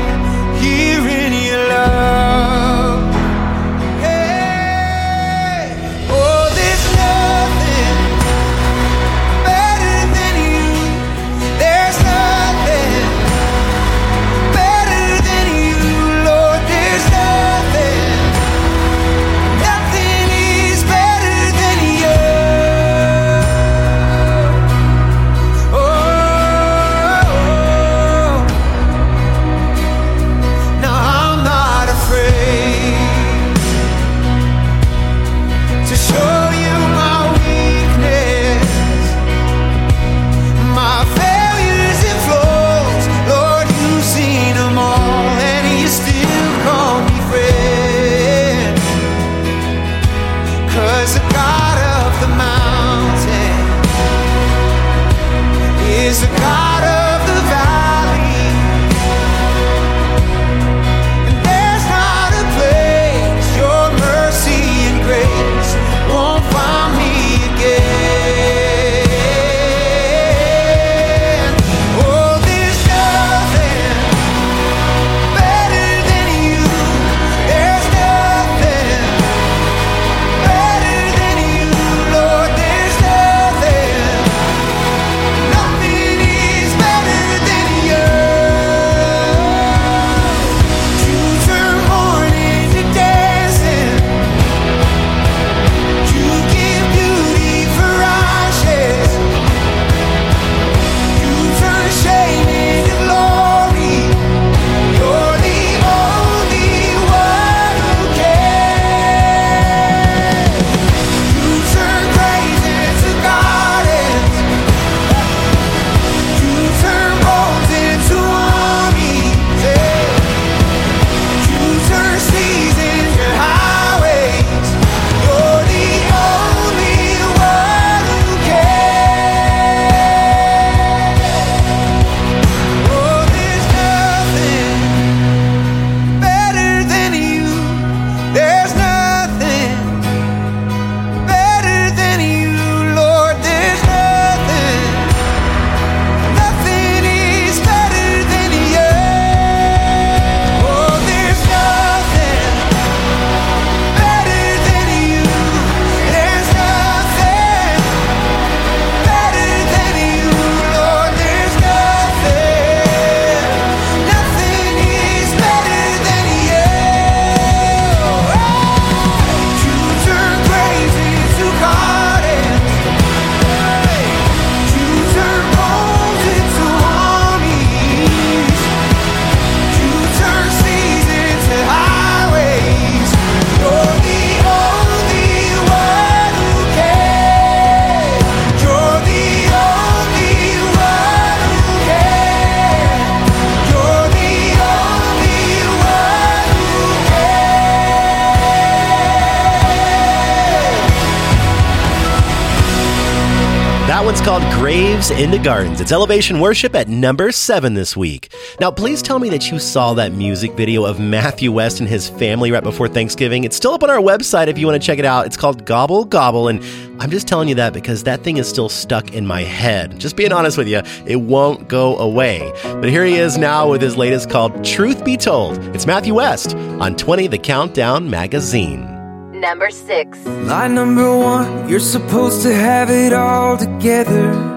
Graves in the Gardens. It's Elevation Worship at number seven this week. Now, please tell me that you saw that music video of Matthew West and his family right before Thanksgiving. It's still up on our website if you want to check it out. It's called Gobble Gobble, and I'm just telling you that because that thing is still stuck in my head. Just being honest with you, it won't go away. But here he is now with his latest called Truth Be Told. It's Matthew West on 20 The Countdown magazine. Number six. Lie number one, you're supposed to have it all together.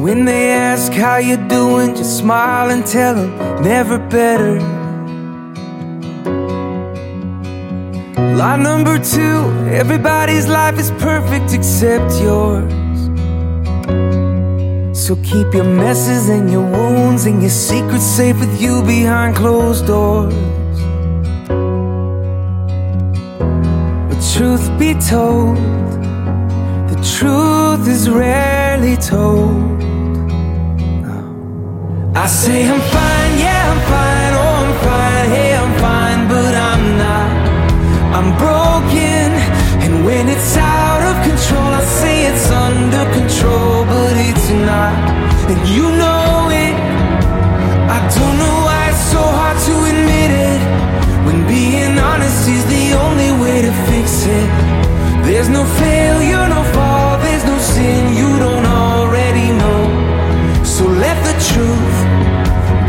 When they ask how you're doing, just smile and tell them never better. Lie number two, everybody's life is perfect except yours. So keep your messes and your wounds and your secrets safe with you behind closed doors. But truth be told, the truth is rarely told. I say I'm fine, yeah, I'm fine, oh, I'm fine, hey, I'm fine, but I'm not. I'm broken, and when it's out of control, I say it's under control, but it's not. And you know it. I don't know why it's so hard to admit it. When being honest is the only way to fix it. There's no failure, no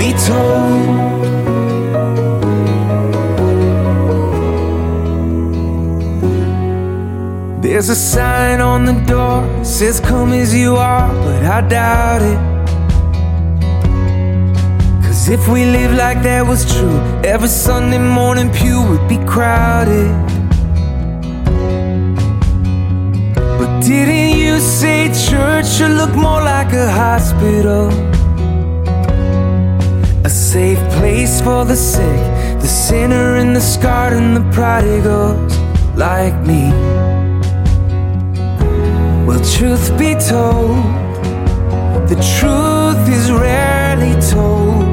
be told. There's a sign on the door, says come as you are, but I doubt it. Cause if we live like that was true, every Sunday morning pew would be crowded. But didn't you say church should look more like a hospital? Safe place for the sick, the sinner and the scarred and the prodigals like me. Well, truth be told, the truth is rarely told.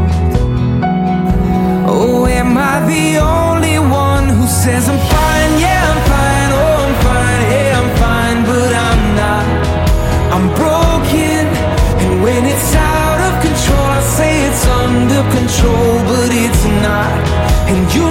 Control, but it's not. And you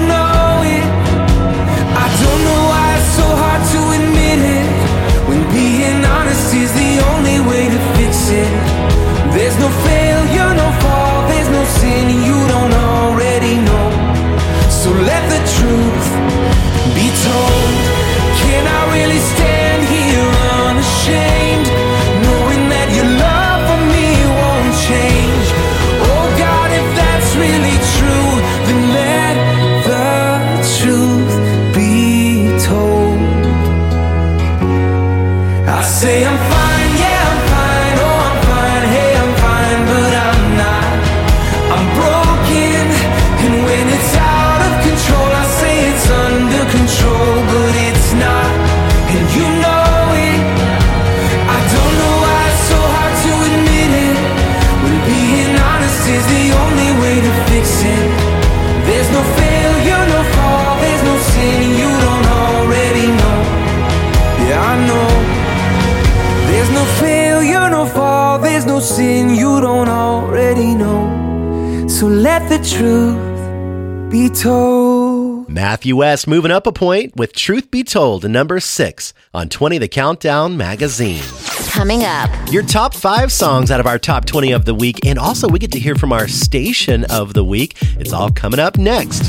the truth be told. Matthew West moving up a point with Truth Be Told to number six on 20 The Countdown magazine. Coming up, Your top five songs out of our top 20 of the week, and also we get to hear from our station of the week. It's all coming up next.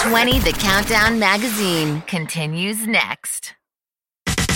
20 The Countdown magazine continues next.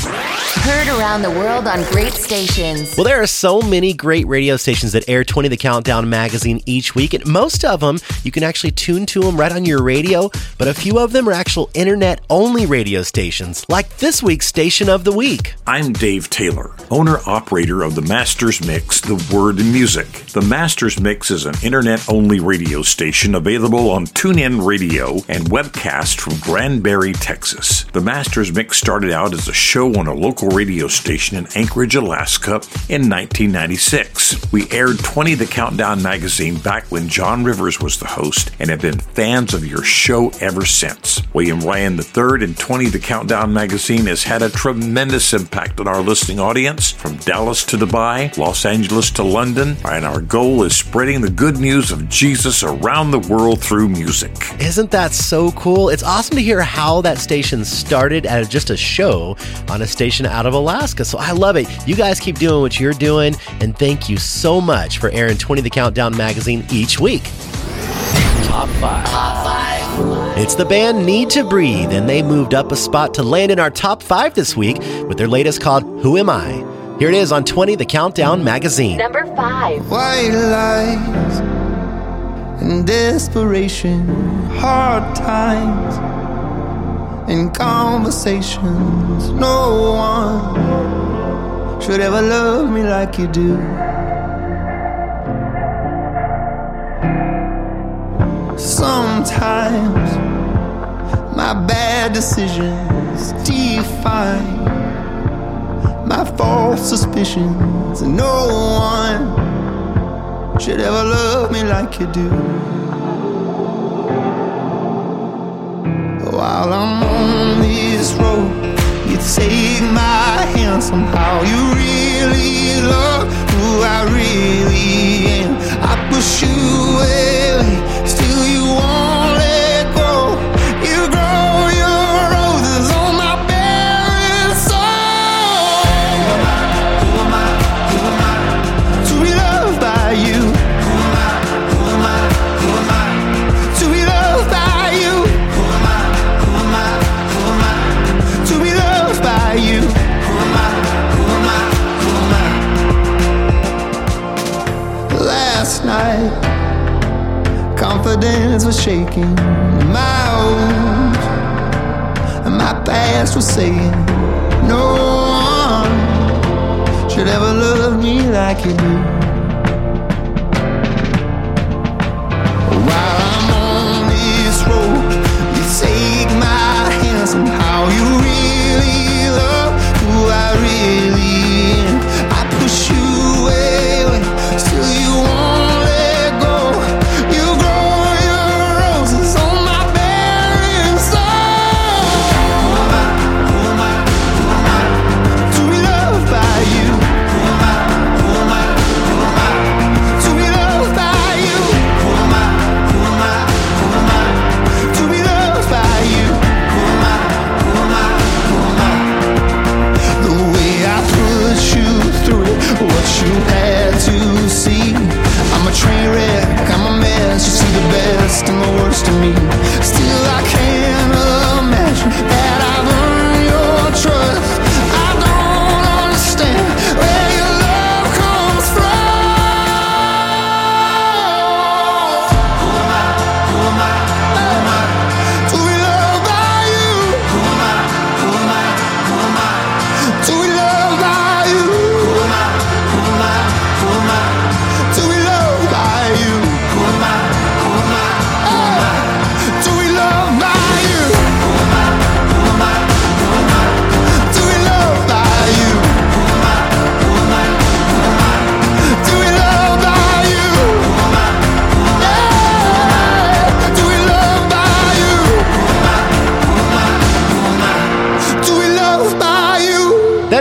Heard around the world on great stations. Well, there are so many great radio stations that air 20 The Countdown magazine each week, and most of them you can actually tune to them right on your radio, but a few of them are actual internet only radio stations, like this week's Station of the Week. I'm Dave Taylor, owner operator of the Masters Mix, The Word in Music. The Masters Mix is an internet only radio station available on TuneIn Radio and webcast from Granbury, Texas. The Masters Mix started out as a show on a local radio station in Anchorage, Alaska in 1996. We aired 20 The Countdown magazine back when John Rivers was the host and have been fans of your show ever since. William Ryan III and 20 The Countdown magazine has had a tremendous impact on our listening audience from Dallas to Dubai, Los Angeles to London, and our goal is spreading the good news of Jesus around the world through music. Isn't that so cool? It's awesome to hear how that station started as just a show on a station out of Alaska. So I love it. You guys keep doing what you're doing, and thank you so much for airing 20 The Countdown magazine each week. Top five. Top five. It's the band Need to Breathe, and they moved up a spot to land in our top five this week with their latest called Who Am I? Here it is on 20 The Countdown magazine. Number five. White lies and desperation, hard times and conversations. No one should ever love me like you do. Sometimes my bad decisions define my false suspicions. and No one should ever love me like you do. While I'm on this road, you take my hand somehow. You really love who I really am. I push you away, still you confidence were shaking. My own, my past was saying, No one should ever love me like you do. While I'm on this road, you take my hand somehow. You really love who I really the best and the worst of me. Still, I can't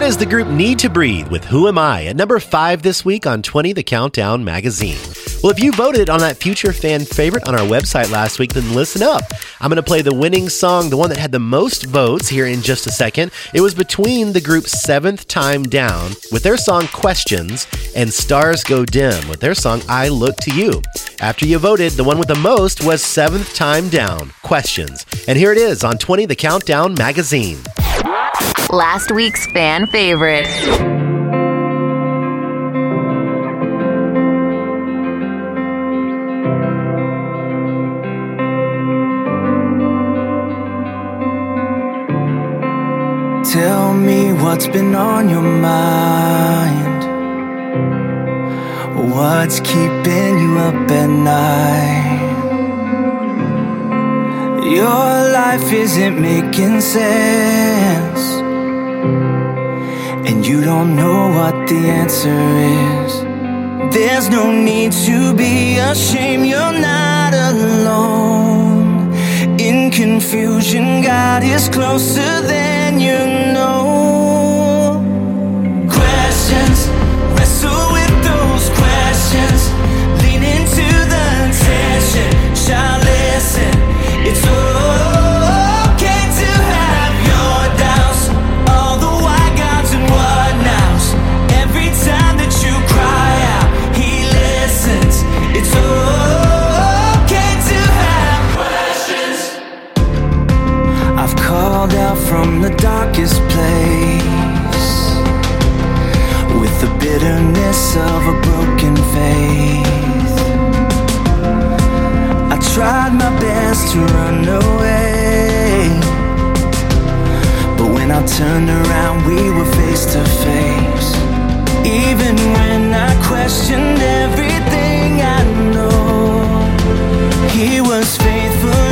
is the group Need to Breathe with Who Am I at number five this week on 20 The Countdown magazine. Well, if you voted on that future fan favorite on our website last week, then listen up. I'm going to play the winning song, the one that had the most votes, here in just a second. It was between the group's Seventh Time Down with their song Questions and Stars Go Dim with their song I Look to You. After you voted, the one with the most was Seventh Time Down Questions. And here it is on 20 The Countdown magazine. Last week's fan favorite. Tell me what's been on your mind. What's keeping you up at night? Your life isn't making sense. and you don't know what the answer is. There's no need to be ashamed, you're not alone. In confusion, God is closer than you know. Bitterness of a broken faith. I tried my best to run away, but when I turned around, we were face to face. Even when I questioned everything I know, He was faithful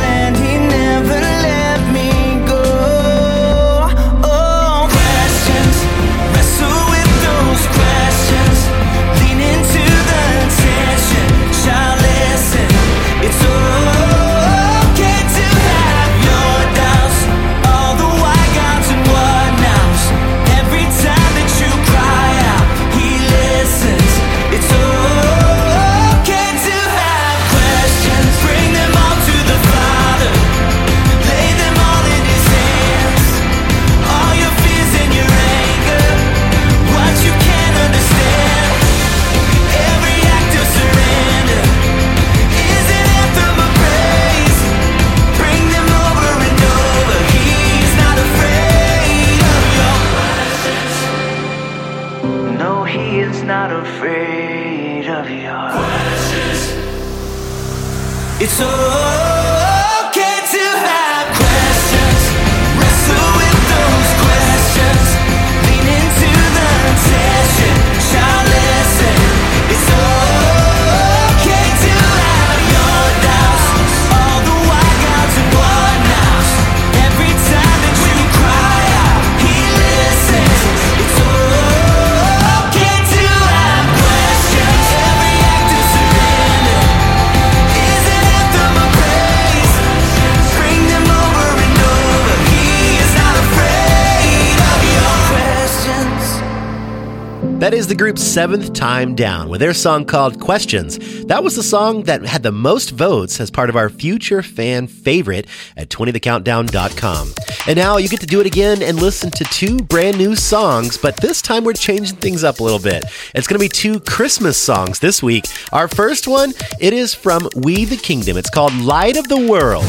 That is the group's seventh time down with their song called Questions. That was the song that had the most votes as part of our future fan favorite at 20thecountdown.com. And now you get to do it again and listen to two brand new songs, but this time we're changing things up a little bit. It's going to be two Christmas songs this week. Our first one, it is from We the Kingdom. It's called Light of the World.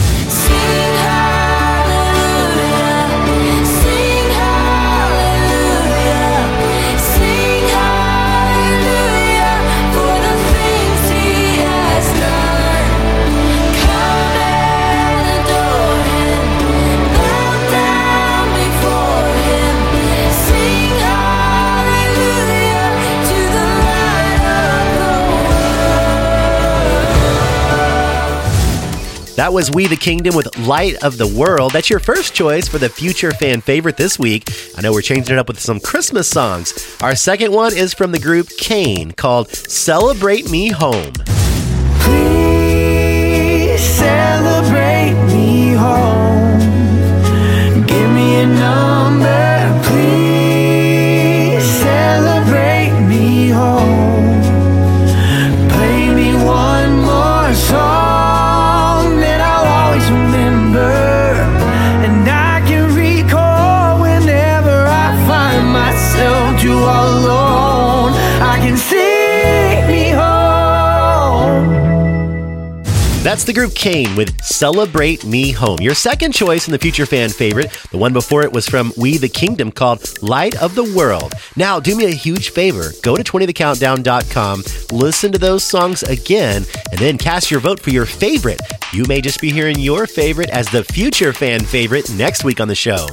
That was We the Kingdom with Light of the World. That's your first choice for the future fan favorite this week. I know we're changing it up with some Christmas songs. Our second one is from the group Cain called Celebrate Me Home. Please celebrate me home. Give me a number. That's the group Cain with Celebrate Me Home. Your second choice in the future fan favorite. The one before it was from We the Kingdom called Light of the World. Now, do me a huge favor. Go to 20thecountdown.com, listen to those songs again, and then cast your vote for your favorite. You may just be hearing your favorite as the future fan favorite next week on the show.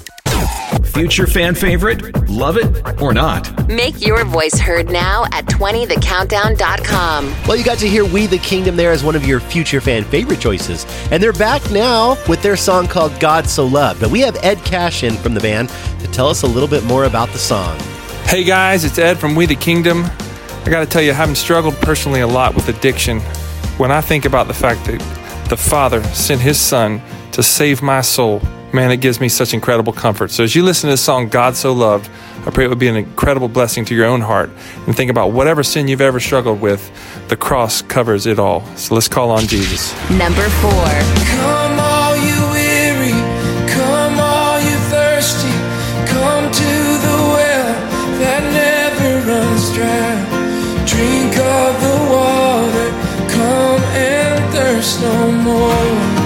Future fan favorite? Love it or not? Make your voice heard now at 20thecountdown.com. Well, you got to hear We the Kingdom there as one of your future fan favorite choices. And they're back now with their song called God So Loved. But we have Ed Cash in from the band to tell us a little bit more about the song. Hey guys, it's Ed from We the Kingdom. I got to tell you, having struggled personally a lot with addiction, when I think about the fact that the Father sent His Son to save my soul, man, it gives me such incredible comfort. So as you listen to this song, God So Loved, I pray it would be an incredible blessing to your own heart. And think about whatever sin you've ever struggled with, the cross covers it all. So let's call on Jesus. Number four. Come all you weary, come all you thirsty, come to the well that never runs dry. Drink of the water, come and thirst no more.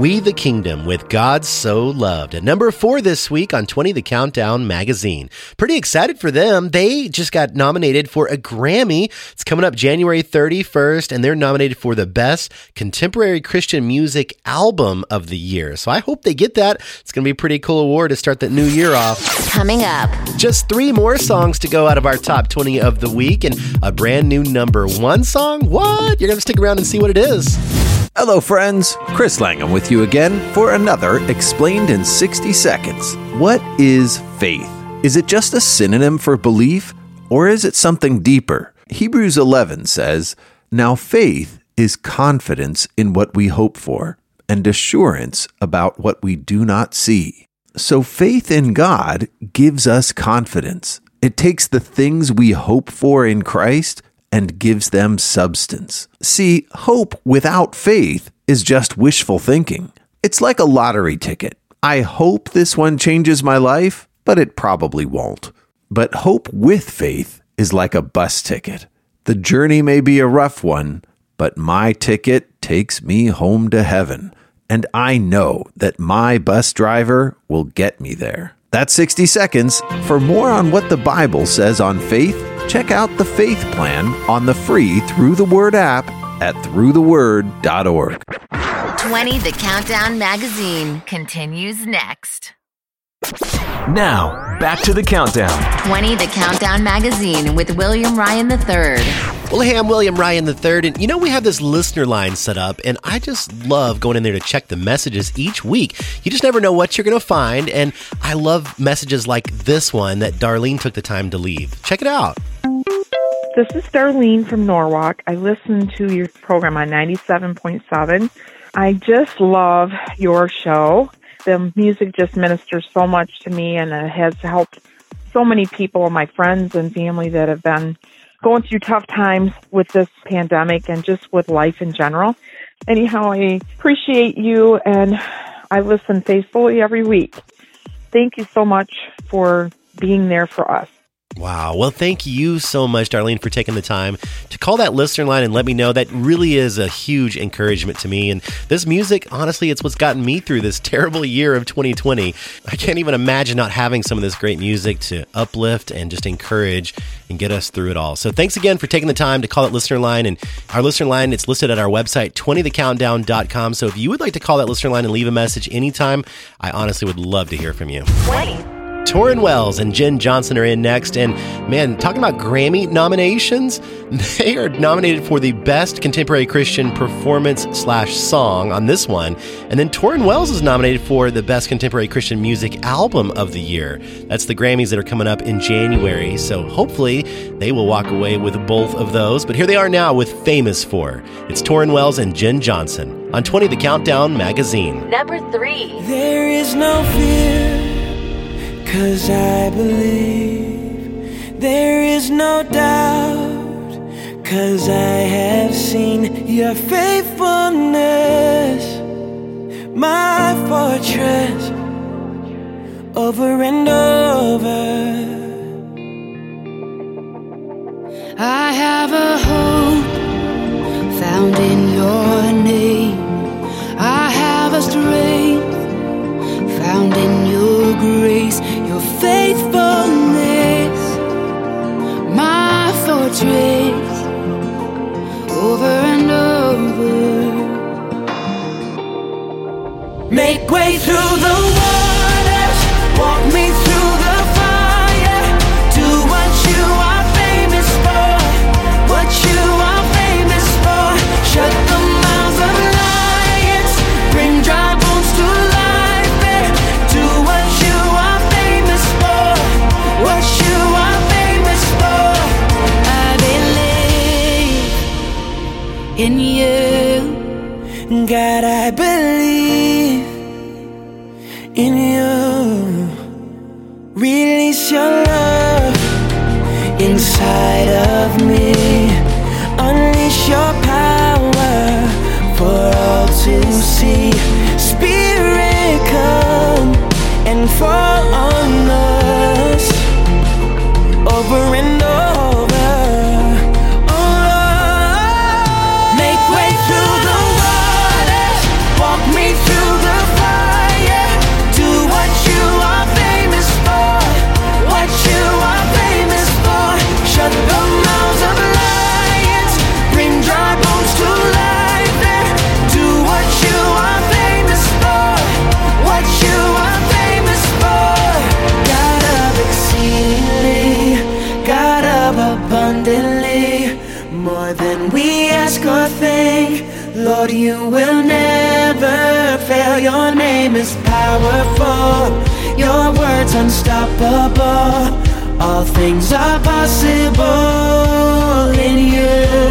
We the Kingdom with God So Loved. At number four this week on 20 The Countdown magazine. Pretty excited for them. They just got nominated for a Grammy. It's coming up January 31st, and they're nominated for the Best Contemporary Christian Music Album of the Year. So I hope they get that. It's going to be a pretty cool award to start that new year off. Coming up, Just three more songs to go out of our top 20 of the week and a brand new number one song. What? You're going to stick around and see what it is. Hello, friends. Chris Langham with you again for another Explained in 60 Seconds. What is faith? Is it just a synonym for belief? or is it something deeper? Hebrews 11 says, Now faith is confidence in what we hope for and assurance about what we do not see. So faith in God gives us confidence. It takes the things we hope for in Christ and gives them substance. See, hope without faith is just wishful thinking. It's like a lottery ticket. I hope this one changes my life, but it probably won't. But hope with faith is like a bus ticket. The journey may be a rough one, but my ticket takes me home to heaven. And I know that my bus driver will get me there. That's 60 seconds. For more on what the Bible says on faith, check out the Faith Plan on the free Through the Word app at throughtheword.org. 20 The Countdown Magazine continues next. Now, back to the countdown. 20 The Countdown Magazine with William Ryan III. Well, hey, I'm William Ryan III, and you know, we have this listener line set up, and I just love going in there to check the messages each week. You just never know what you're going to find, and I love messages like this one that Darlene took the time to leave. Check it out. This is Darlene from Norwalk. I listen to your program on 97.7. I just love your show. The music just ministers so much to me and it has helped so many people, my friends and family that have been going through tough times with this pandemic and just with life in general. Anyhow, I appreciate you and I listen faithfully every week. Thank you so much for being there for us. Wow. Well, thank you so much, Darlene, for taking the time to call that listener line and let me know. That really is a huge encouragement to me. And this music, honestly, it's what's gotten me through this <laughs> terrible year of 2020. I can't even imagine not having some of this great music to uplift and just encourage and get us through it all. So thanks again for taking the time to call that listener line. And our listener line, it's listed at our website, 20thecountdown.com. So if you would like to call that listener line and leave a message anytime, I honestly would love to hear from you. 20. Tauren Wells and Jenn Johnson are in next. And man, talking about Grammy nominations, <laughs> they are nominated for the Best Contemporary Christian Performance slash Song on this one. And then Tauren Wells is nominated for the Best Contemporary Christian Music Album of the Year. That's the Grammys that are coming up in January. So hopefully they will walk away with both of those. But here they are now with Famous For. It's Tauren Wells and Jenn Johnson on 20 The Countdown magazine. Number 3. There is no fear. Cause I believe there is no doubt. Cause I have seen your faithfulness, my fortress, over and over. I have a hope found in your name. I have a strength found in your grace, your faithfulness, my fortress, over and over. Make way through the waters, words unstoppable. All things are possible in you.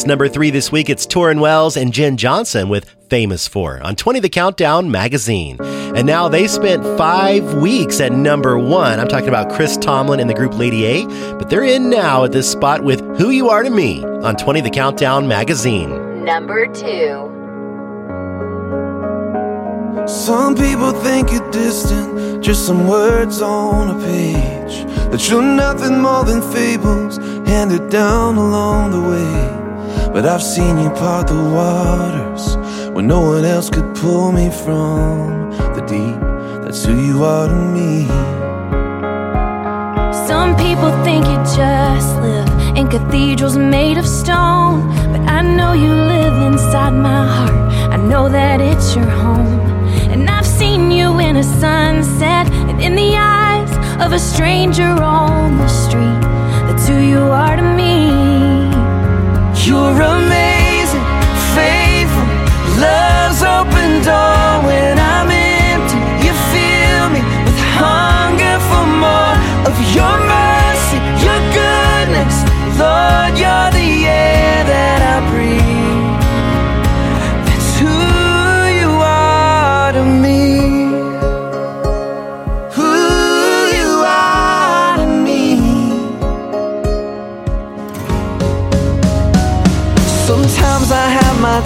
That's number three this week. It's Tauren Wells and Jenn Johnson with Famous For on 20 The Countdown magazine. And now they spent five weeks at number one. I'm talking about Chris Tomlin and the group Lady A, but they're in now at this spot with Who You Are to Me on 20 The Countdown magazine. Number two. Some people think you're distant, just some words on a page. That you're nothing more than fables handed down along the way. But I've seen you part the waters where no one else could pull me from the deep. That's who you are to me. Some people think you just live in cathedrals made of stone. But I know you live inside my heart. I know that it's your home. And I've seen you in a sunset and in the eyes of a stranger on the street. That's who you are to me. You're amazing, faithful, love's open door when I'm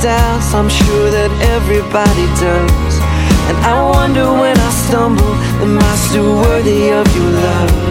doubts, I'm sure that everybody does. And I wonder when I stumble, am I still worthy of your love?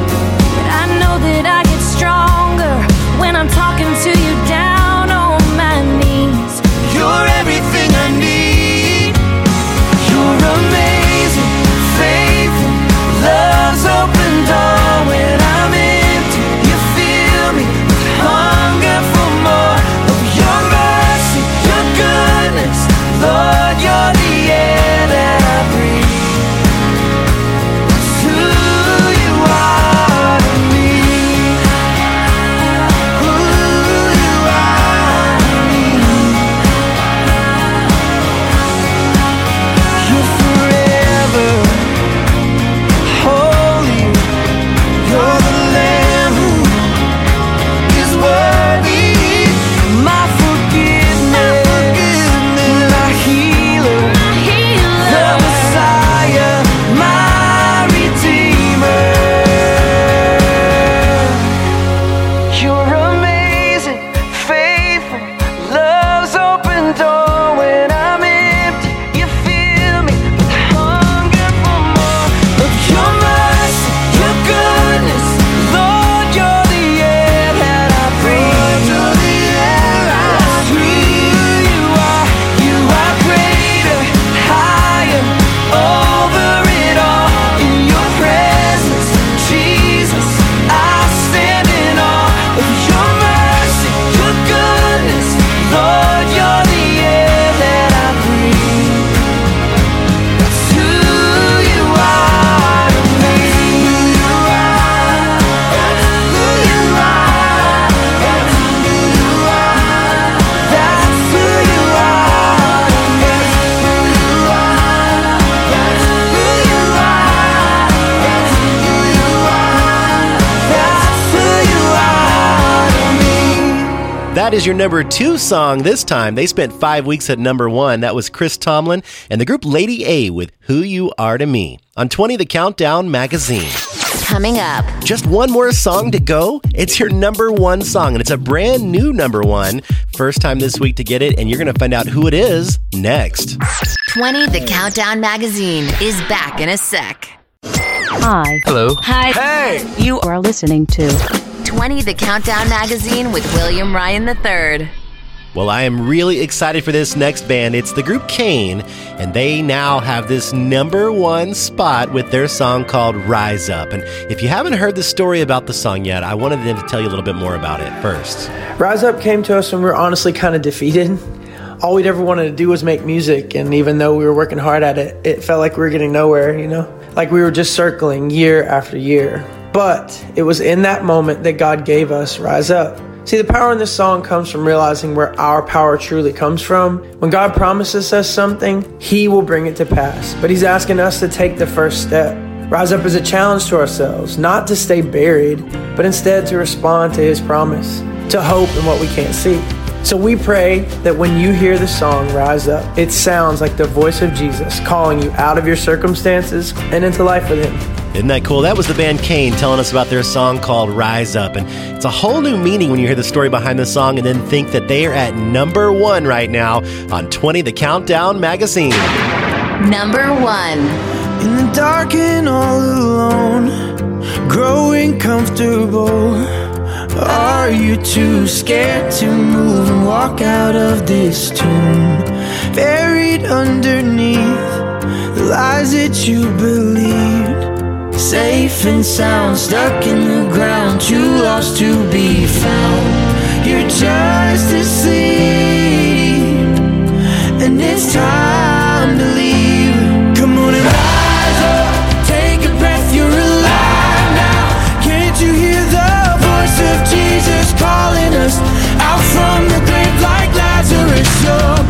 That is your number two song this time. They spent five weeks at number one. That was Chris Tomlin and the group Lady A with Who You Are to Me on 20 The Countdown magazine. Coming up. Just one more song to go. It's your number one song, and it's a brand new number one. First time this week to get it, and you're going to find out who it is next. 20 The Countdown magazine is back in a sec. Hi. Hello. Hi. Hey. You are listening to 20 The Countdown magazine with William Ryan III. Well, I am really excited for this next band. It's the group Cain, and they now have this number one spot with their song called Rise Up. And if you haven't heard the story about the song yet, I wanted them to tell you a little bit more about it first. Rise Up came to us when we were honestly kind of defeated. All we'd ever wanted to do was make music, and even though we were working hard at it, it felt like we were getting nowhere, you know? Like we were just circling year after year. But it was in that moment that God gave us Rise Up. See, the power in this song comes from realizing where our power truly comes from. When God promises us something, He will bring it to pass. But He's asking us to take the first step. Rise up is a challenge to ourselves, not to stay buried, but instead to respond to His promise, to hope in what we can't see. So we pray that when you hear the song Rise Up, it sounds like the voice of Jesus calling you out of your circumstances and into life with Him. Isn't that cool? That was the band Cain telling us about their song called Rise Up. And it's a whole new meaning when you hear the story behind the song and then think that they are at number one right now on 20 The Countdown magazine. Number one. In the dark and all alone, growing comfortable. Are you too scared to move and walk out of this tomb? Buried underneath the lies that you believed. Safe and sound, stuck in the ground, too lost to be found. You're just asleep, and it's time to leave. Come on and rise up, take a breath, you're alive now. Can't you hear the voice of Jesus calling us out from the grave like Lazarus? You're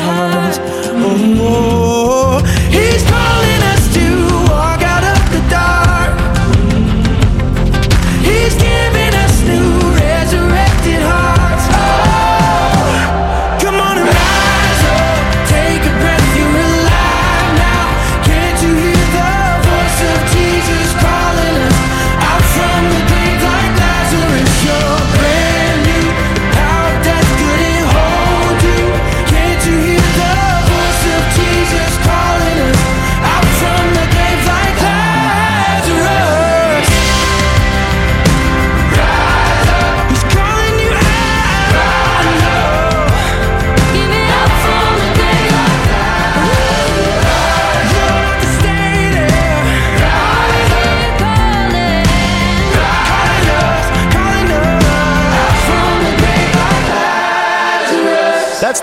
resurrected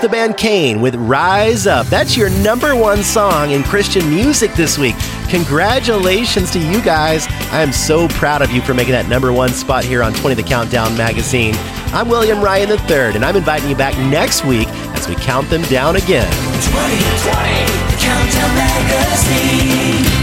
The band Cain with Rise Up. That's your number one song in Christian music this week. Congratulations to you guys. I am so proud of you for making that number one spot here on 20 The Countdown magazine. I'm William Ryan III, and I'm inviting you back next week as we count them down again. 2020 Countdown Magazine.